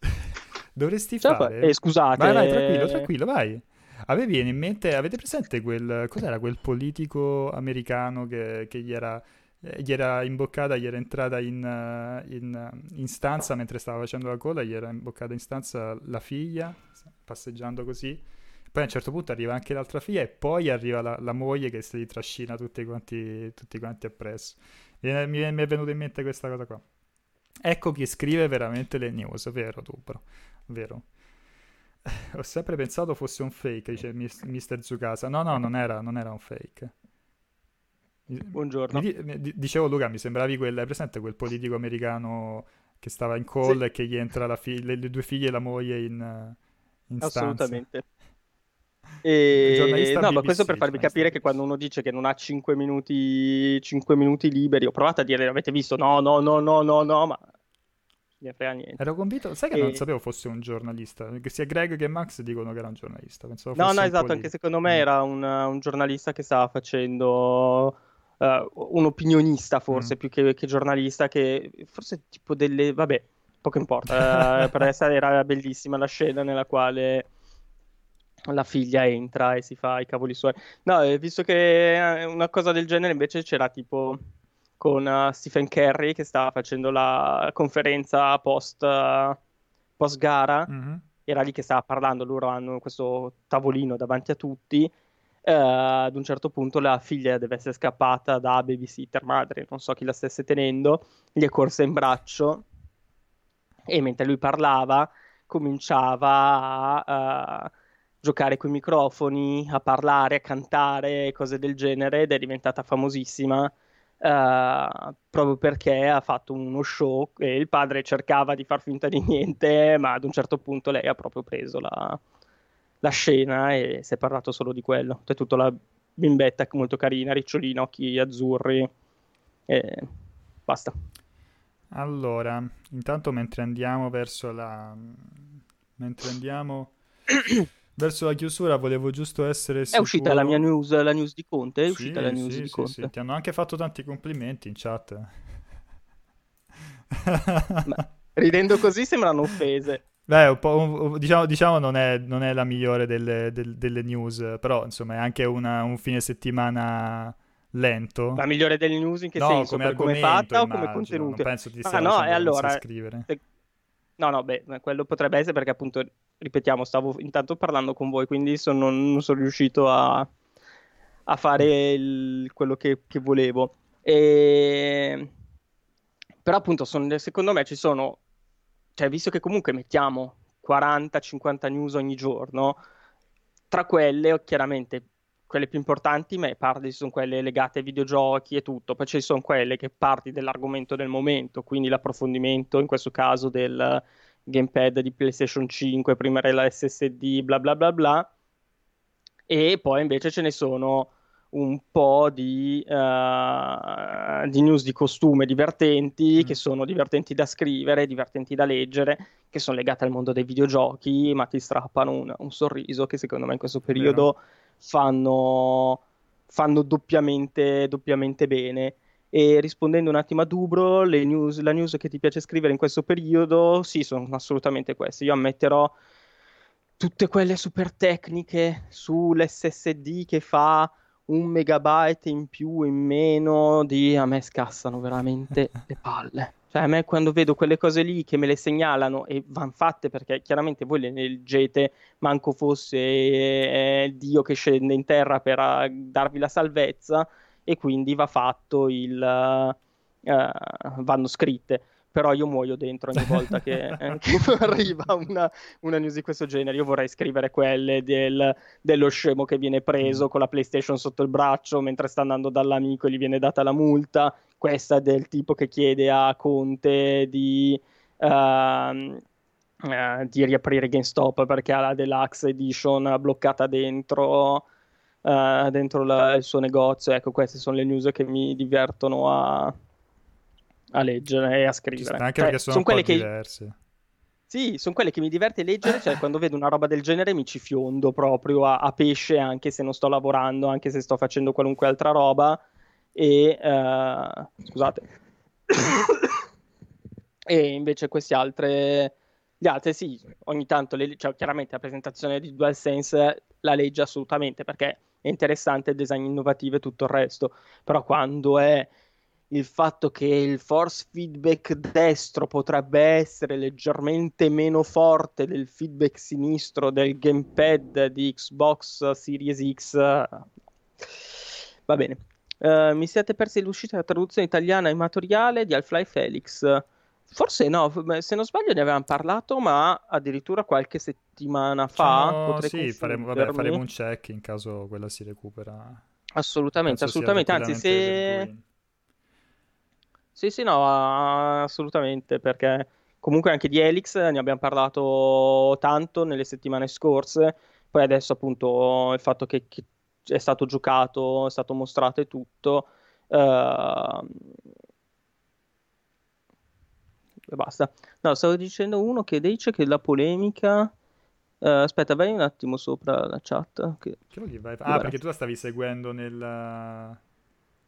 Speaker 1: Dovresti
Speaker 2: la
Speaker 1: fare.
Speaker 2: Eh, scusate.
Speaker 1: Vai, vai, tranquillo, tranquillo, vai. A me viene in mente, avete presente quel, cos'era quel politico americano che, che gli era eh, gli era imboccata, gli era entrata in, uh, in, in, stanza mentre stava facendo la coda, gli era imboccata in stanza la figlia, passeggiando così. Poi a un certo punto arriva anche l'altra figlia e poi arriva la, la moglie che si trascina tutti quanti, tutti quanti appresso. Mi, mi, mi, è venuta in mente questa cosa qua. Ecco chi scrive veramente le news, vero tu, bro? Vero. Ho sempre pensato fosse un fake, dice Mr. Zukasa. No, no, non era, non era un fake.
Speaker 2: Buongiorno.
Speaker 1: Mi, dicevo Luca, mi sembravi quel, hai presente quel politico americano che stava in call sì. e che gli entra la fi- le, le, due figlie e la moglie in, in
Speaker 2: Assolutamente. E... No, ma questo per farvi capire che quando uno dice che non ha 5 minuti, 5 minuti liberi, ho provato a dire, avete visto? No, no, no, no, no, no, ma ne frega niente.
Speaker 1: Ero convinto, sai che e... non sapevo fosse un giornalista, che sia Greg che Max dicono che era un giornalista. Pensavo
Speaker 2: no, no, esatto, anche secondo me mm. era un, un giornalista che stava facendo uh, un opinionista forse mm. più che, che, giornalista, che forse tipo delle... vabbè, poco importa, uh, per essere era bellissima la scena nella quale la figlia entra e si fa i cavoli suoi. No, eh, visto che una cosa del genere invece c'era tipo con uh, Stephen Curry che stava facendo la conferenza post, uh, post gara. Mm-hmm. Era lì che stava parlando, loro hanno questo tavolino davanti a tutti Uh, ad un certo punto la figlia deve essere scappata da babysitter madre, non so chi la stesse tenendo, gli è corsa in braccio e mentre lui parlava cominciava a giocare con i microfoni, a parlare, a cantare, cose del genere ed è diventata famosissima uh, proprio perché ha fatto uno show e il padre cercava di far finta di niente, ma ad un certo punto lei ha proprio preso la la scena e si è parlato solo di quello. C'è tutta la bimbetta molto carina, ricciolina, occhi azzurri e basta.
Speaker 1: Allora, intanto mentre andiamo verso la mentre andiamo verso la chiusura volevo giusto essere sicuro...
Speaker 2: È uscita la mia news, la news di Conte, è sì, uscita la news
Speaker 1: sì,
Speaker 2: di
Speaker 1: sì,
Speaker 2: Conte.
Speaker 1: Sì, ti hanno anche fatto tanti complimenti in chat.
Speaker 2: Ma, ridendo così sembrano offese.
Speaker 1: Beh, un po', diciamo, diciamo non, è, non, è, la migliore delle, delle, delle, news, però insomma è anche una, un fine settimana lento.
Speaker 2: La migliore delle news in che no, senso? Come, come fatta immagino, o come contenuto?
Speaker 1: Non penso ti ah, no, e allora, scrivere.
Speaker 2: No, no, beh, quello potrebbe essere perché appunto, ripetiamo, stavo intanto parlando con voi, quindi sono, non sono riuscito a, a fare il, quello che, che volevo. E... Però appunto, sono, secondo me ci sono cioè, visto che comunque mettiamo 40-50 news ogni giorno, tra quelle, chiaramente, quelle più importanti, me parli sono quelle legate ai videogiochi e tutto, poi ci sono quelle che parti dell'argomento del momento, quindi l'approfondimento, in questo caso del gamepad di PlayStation 5, prima era la SSD, bla bla bla bla, e poi invece ce ne sono un po' di, uh, di, news di costume divertenti, mm. che sono divertenti da scrivere, divertenti da leggere, che sono legate al mondo dei videogiochi, ma ti strappano un, un sorriso che secondo me in questo periodo fanno, fanno doppiamente, doppiamente, bene. E rispondendo un attimo a Dubro, news, la news che ti piace scrivere in questo periodo, sì, sono assolutamente queste. Io ammetterò tutte quelle super tecniche sull'SSD che fa un megabyte in più o in meno di a me scassano veramente le palle. Cioè, a me quando vedo quelle cose lì che me le segnalano e vanno fatte perché chiaramente voi le leggete, manco fosse eh, Dio che scende in terra per uh, darvi la salvezza, e quindi va fatto il. Uh, vanno scritte però io muoio dentro ogni volta che, eh, che arriva una, una, news di questo genere. Io vorrei scrivere quelle del, dello scemo che viene preso con la PlayStation sotto il braccio mentre sta andando dall'amico e gli viene data la multa. Questa è del tipo che chiede a Conte di. Uh, uh, di riaprire GameStop perché ha la deluxe edition bloccata dentro, uh, dentro la, il suo negozio. Ecco, queste sono le news che mi divertono a, a leggere e a scrivere.
Speaker 1: Anche cioè, perché sono, sono quelle che... diverse.
Speaker 2: Sì, sono quelle che mi diverte leggere, cioè quando vedo una roba del genere mi ci fiondo proprio a, a pesce, anche se non sto lavorando, anche se sto facendo qualunque altra roba. E uh, scusate. e invece queste altre, Gli altri sì, ogni tanto, le, cioè, chiaramente la presentazione di DualSense la legge assolutamente perché è interessante il design innovativo e tutto il resto, però quando è il fatto che il force feedback destro potrebbe essere leggermente meno forte del feedback sinistro del gamepad di Xbox Series X va bene. Uh, mi siete persi l'uscita della traduzione italiana amatoriale di Half-Life Felix Forse no, se non sbaglio ne avevamo parlato, ma addirittura qualche settimana fa.
Speaker 1: No, sì, faremo, vabbè, faremo, un check in caso quella si recupera.
Speaker 2: Assolutamente, assolutamente. Anzi, se. Sì, sì, no, assolutamente, perché comunque anche di Helix ne abbiamo parlato tanto nelle settimane scorse. Poi adesso, appunto, il fatto che, che è stato giocato, è stato mostrato e tutto. Uh, e basta. No, stavo dicendo uno che dice che la polemica... Uh, aspetta, vai un attimo sopra la chat. Che...
Speaker 1: Che. Ah, perché tu la stavi seguendo nel...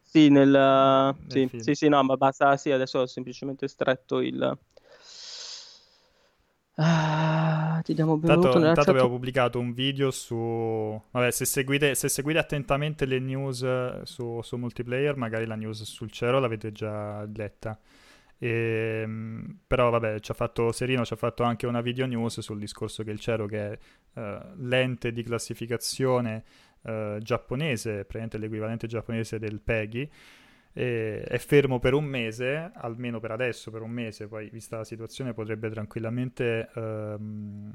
Speaker 2: Sì, nel... nel sì, sì, sì, no, ma basta, sì, adesso ho semplicemente stretto il... Ah, ti diamo benvenuto
Speaker 1: Tanto,
Speaker 2: nella
Speaker 1: tanto
Speaker 2: chat.
Speaker 1: avevo pubblicato un video su... Vabbè, se seguite, se seguite attentamente le news su, su multiplayer, magari la news sul cielo l'avete già letta. E, ehm, però vabbè, ci ha fatto Serino, ci ha fatto anche una video news sul discorso che il Cero, che è uh, l'ente di classificazione uh, giapponese, praticamente l'equivalente giapponese del PEGI, è fermo per un mese, almeno per adesso, per un mese, poi vista la situazione potrebbe tranquillamente uh,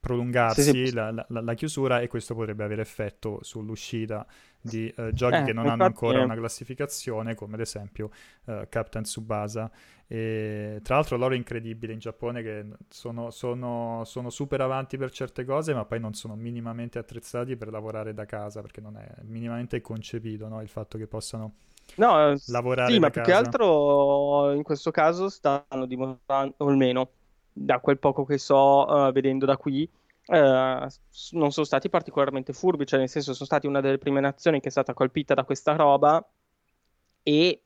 Speaker 1: prolungarsi sì, sì. La, la, la, chiusura e questo potrebbe avere effetto sull'uscita di uh, giochi eh, che non hanno ancora è... una classificazione, come ad esempio uh, Captain Tsubasa. E, tra l'altro loro è incredibile in Giappone che sono, sono, sono, super avanti per certe cose, ma poi non sono minimamente attrezzati per lavorare da casa, perché non è minimamente concepito no? il fatto che possano no, lavorare
Speaker 2: sì, ma più che altro in questo caso stanno dimostrando, o almeno da quel poco che so uh, vedendo da qui, uh, non sono stati particolarmente furbi, cioè nel senso sono stati una delle prime nazioni che è stata colpita da questa roba e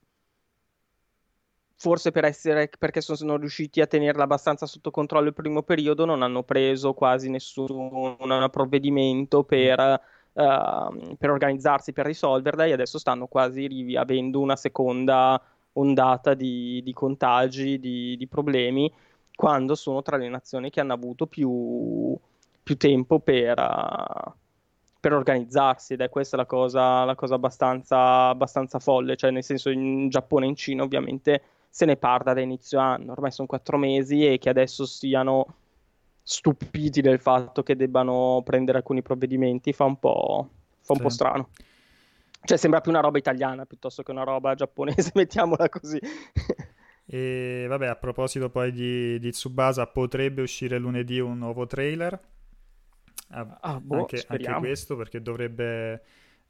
Speaker 2: forse per essere, perché sono riusciti a tenerla abbastanza sotto controllo il primo periodo, non hanno preso quasi nessun provvedimento per, uh, per organizzarsi, per risolverla e adesso stanno quasi avendo una seconda ondata di, di contagi, di, di problemi quando sono tra le nazioni che hanno avuto più, più tempo per, uh, per, organizzarsi ed è questa la cosa, la cosa abbastanza, abbastanza, folle, cioè nel senso in Giappone e in Cina ovviamente se ne parla da inizio anno, ormai sono quattro mesi e che adesso siano stupiti del fatto che debbano prendere alcuni provvedimenti fa un po', fa un sì. po strano. Cioè sembra più una roba italiana piuttosto che una roba giapponese, mettiamola così.
Speaker 1: E vabbè, a proposito poi di, di Tsubasa, potrebbe uscire lunedì un nuovo trailer.
Speaker 2: Ah, ah, boh,
Speaker 1: anche, anche, questo perché dovrebbe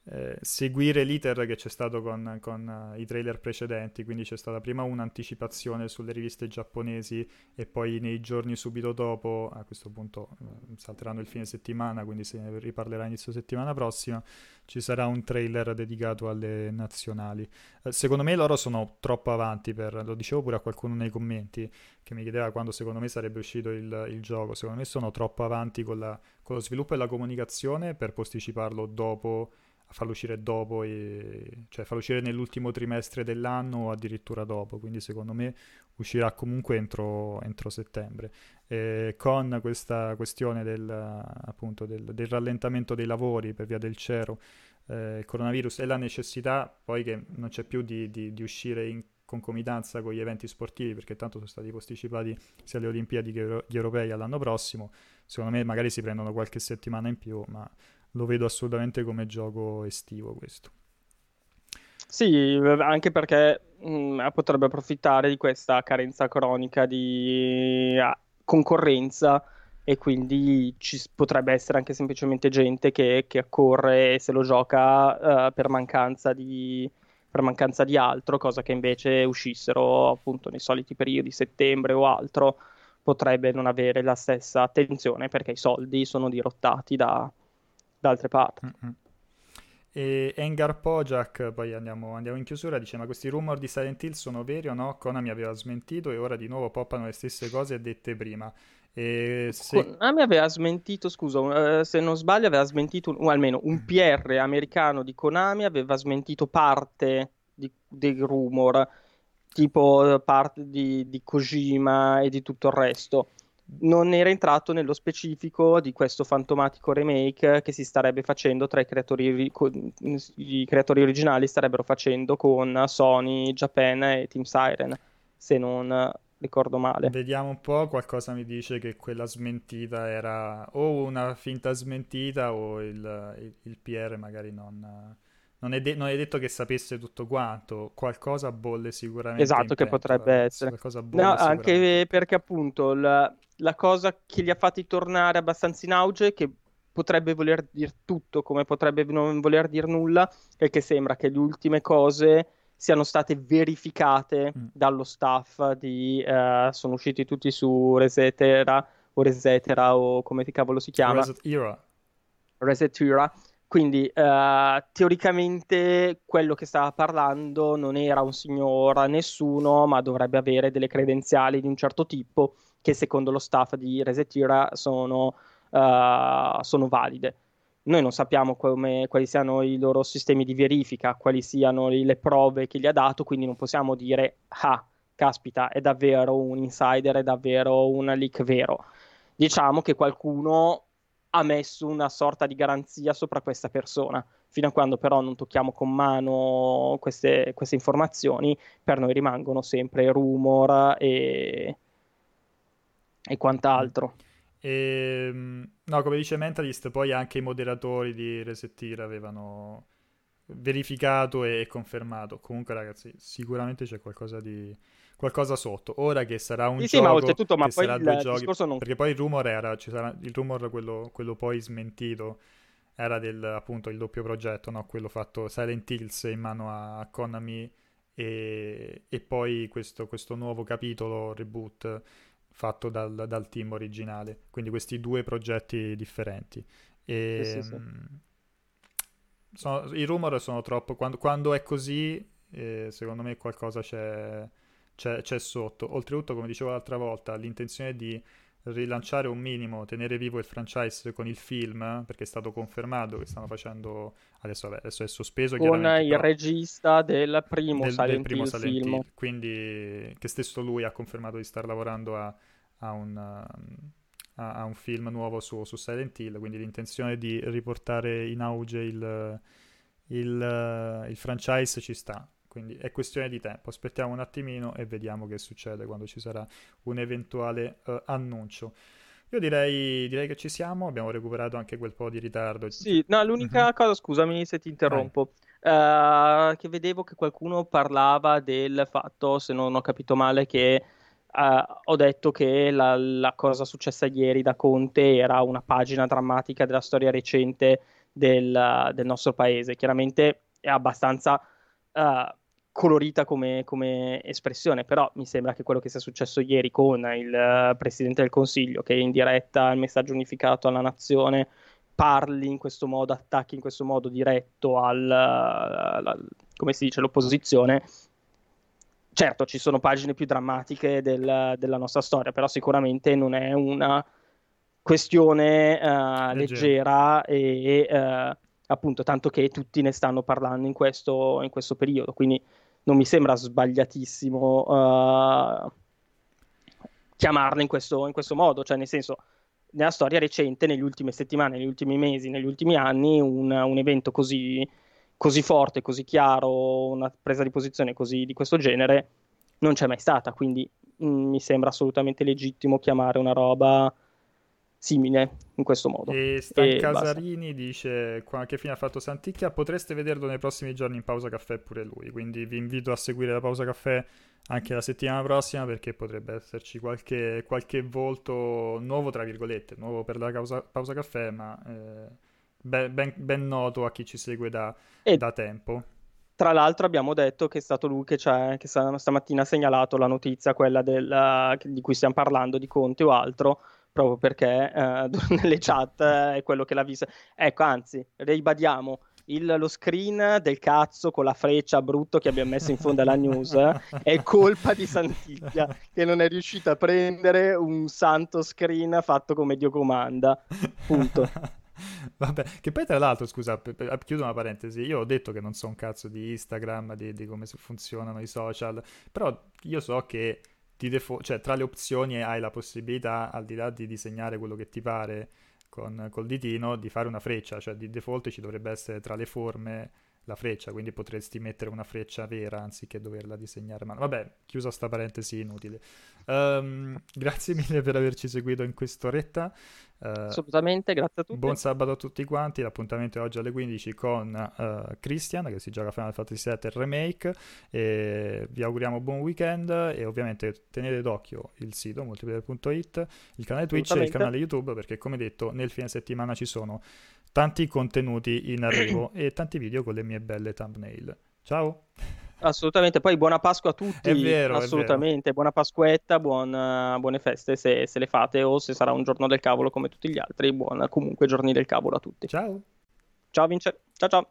Speaker 1: eh, seguire l'iter che c'è stato con, con uh, i trailer precedenti, quindi c'è stata prima un'anticipazione sulle riviste giapponesi e poi nei giorni subito dopo, a questo punto uh, salteranno il fine settimana, quindi se ne riparlerà inizio settimana prossima, ci sarà un trailer dedicato alle nazionali. Uh, secondo me loro sono troppo avanti per, lo dicevo pure a qualcuno nei commenti che mi chiedeva quando secondo me sarebbe uscito il, il gioco, secondo me sono troppo avanti con, la, con lo sviluppo e la comunicazione per posticiparlo dopo a farlo uscire dopo, e, cioè farlo uscire nell'ultimo trimestre dell'anno o addirittura dopo, quindi secondo me uscirà comunque entro, entro settembre. E con questa questione del, appunto, del, del, rallentamento dei lavori per via del cero, eh, il coronavirus e la necessità poi che non c'è più di, di, di uscire in concomitanza con gli eventi sportivi perché tanto sono stati posticipati sia le Olimpiadi che gli europei all'anno prossimo secondo me magari si prendono qualche settimana in più ma lo vedo assolutamente come gioco estivo questo.
Speaker 2: Sì, anche perché mh, mm, potrebbe approfittare di questa carenza cronica di uh, concorrenza e quindi ci potrebbe essere anche semplicemente gente che, che accorre e se lo gioca uh, per, mancanza di, per mancanza di altro, cosa che invece uscissero appunto nei soliti periodi, settembre o altro, potrebbe non avere la stessa attenzione perché i soldi sono dirottati da, da altre parti. Mm-hmm.
Speaker 1: E Engar Pojak, poi andiamo, andiamo, in chiusura, dice ma questi rumor di Silent Hill sono veri o no? Konami aveva smentito e ora di nuovo poppano le stesse cose dette prima. E se...
Speaker 2: Konami aveva smentito, scusa, eh, se non sbaglio aveva smentito, o almeno un PR americano di Konami aveva smentito parte di, dei rumor, tipo parte di, di Kojima e di tutto il resto non era entrato nello specifico di questo fantomatico remake che si starebbe facendo tra i creatori, i creatori originali starebbero facendo con Sony, Japan e Team Siren, se non ricordo male.
Speaker 1: Vediamo un po', qualcosa mi dice che quella smentita era o una finta smentita o il, il, il PR magari non... Non è, de- non è, detto che sapesse tutto quanto, qualcosa bolle sicuramente.
Speaker 2: Esatto, che potrebbe essere. No, anche perché appunto la, la cosa che li ha fatti tornare abbastanza in auge, che potrebbe voler dire tutto, come potrebbe non voler dire nulla, è che sembra che le ultime cose siano state verificate mm. dallo staff di... Uh, sono usciti tutti su Resetera o Resetera o come cavolo si chiama?
Speaker 1: Reset Era.
Speaker 2: Reset Era. Quindi uh, teoricamente quello che stava parlando non era un signor nessuno, ma dovrebbe avere delle credenziali di un certo tipo che secondo lo staff di Resetira sono, uh, sono valide. Noi non sappiamo come, quali siano i loro sistemi di verifica, quali siano le prove che gli ha dato, quindi non possiamo dire, ah, caspita, è davvero un insider, è davvero un leak vero. Diciamo che qualcuno ha messo una sorta di garanzia sopra questa persona. Fino a quando però non tocchiamo con mano queste, queste informazioni, per noi rimangono sempre rumor e, e quant'altro.
Speaker 1: E, ehm, no, come dice Mentalist, poi anche i moderatori di Resettir avevano verificato e confermato. Comunque, ragazzi, sicuramente c'è qualcosa di qualcosa sotto. Ora che sarà un sì, gioco, sì, ma oltretutto, ma poi il giochi, non... perché poi il rumor era, ci sarà, il rumor quello, quello poi smentito era del appunto il doppio progetto, no? quello fatto Silent Hills in mano a Konami e, e poi questo, questo nuovo capitolo reboot fatto dal, dal, team originale, quindi questi due progetti differenti. E, sì, sì, sì. Mm, sono, I rumor sono troppo, quando, quando è così, eh, secondo me qualcosa c'è, c'è, c'è, sotto. Oltretutto, come dicevo l'altra volta, l'intenzione di rilanciare un minimo, tenere vivo il franchise con il film, perché è stato confermato che stanno facendo, adesso, vabbè, adesso è sospeso
Speaker 2: con il regista del primo del, Silent, del primo Hill Silent. Hill,
Speaker 1: quindi che stesso lui ha confermato di star lavorando a, a, un, a, a un, film nuovo su, su, Silent Hill, quindi l'intenzione di riportare in auge il, il, il franchise ci sta quindi è questione di tempo. Aspettiamo un attimino e vediamo che succede quando ci sarà un eventuale uh, annuncio. Io direi, direi, che ci siamo, abbiamo recuperato anche quel po' di ritardo.
Speaker 2: Sì, no, l'unica mm-hmm. cosa, scusami se ti interrompo, uh, che vedevo che qualcuno parlava del fatto, se non ho capito male, che uh, ho detto che la, la, cosa successa ieri da Conte era una pagina drammatica della storia recente del, del nostro paese. Chiaramente è abbastanza... Uh, colorita come, come, espressione, però mi sembra che quello che sia successo ieri con il uh, Presidente del Consiglio, che in diretta al messaggio unificato alla nazione parli in questo modo, attacchi in questo modo diretto al, al come si dice, all'opposizione. Certo, ci sono pagine più drammatiche del, della nostra storia, però sicuramente non è una questione uh, leggera e uh, appunto tanto che tutti ne stanno parlando in questo, in questo periodo. Quindi non mi sembra sbagliatissimo uh, chiamarla in questo, in questo, modo, cioè nel senso, nella storia recente, negli ultime settimane, negli ultimi mesi, negli ultimi anni, un, un evento così, così, forte, così chiaro, una presa di posizione così di questo genere, non c'è mai stata, quindi mh, mm, mi sembra assolutamente legittimo chiamare una roba simile in questo modo.
Speaker 1: E Stan e Casarini dice che fine ha fatto Santicchia, potreste vederlo nei prossimi giorni in pausa caffè pure lui, quindi vi invito a seguire la pausa caffè anche la settimana prossima perché potrebbe esserci qualche, qualche volto nuovo, tra virgolette, nuovo per la causa, pausa caffè, ma eh, ben, ben, noto a chi ci segue da, da tempo.
Speaker 2: Tra l'altro abbiamo detto che è stato lui che, che stamattina ha segnalato la notizia, quella del, di cui stiamo parlando, di Conte o altro, proprio perché eh, nelle chat è quello che l'ha vista. Ecco, anzi, ribadiamo, il, lo screen del cazzo con la freccia brutto che abbiamo messo in fondo alla news è colpa di Santiglia che non è riuscito a prendere un santo screen fatto come Dio comanda. Punto.
Speaker 1: Vabbè, che poi tra l'altro, scusa, chiudo una parentesi, io ho detto che non so un cazzo di Instagram, di, di come funzionano i social, però io so che defo- cioè, tra le opzioni hai la possibilità, al di là di disegnare quello che ti pare con, col ditino, di fare una freccia, cioè di default ci dovrebbe essere tra le forme la freccia, quindi potresti mettere una freccia vera anziché doverla disegnare. Ma vabbè, chiusa sta parentesi inutile. Um, grazie mille per averci seguito in quest'oretta.
Speaker 2: Uh, Assolutamente, grazie a tutti.
Speaker 1: Buon sabato a tutti quanti. L'appuntamento è oggi alle 15 con uh, Christian che si gioca Final Fantasy VII Remake. E vi auguriamo buon weekend e ovviamente tenete d'occhio il sito multiplayer.it, il canale Twitch e il canale YouTube perché come detto nel fine settimana ci sono tanti contenuti in arrivo e tanti video con le mie belle thumbnail. Ciao!
Speaker 2: Assolutamente, poi buona Pasqua a tutti. È vero, assolutamente, buona Pasquetta, buon, buone feste se, se, le fate o se sarà un giorno del cavolo come tutti gli altri. Buona comunque giorni del cavolo a tutti.
Speaker 1: Ciao.
Speaker 2: Ciao Vince, ciao ciao.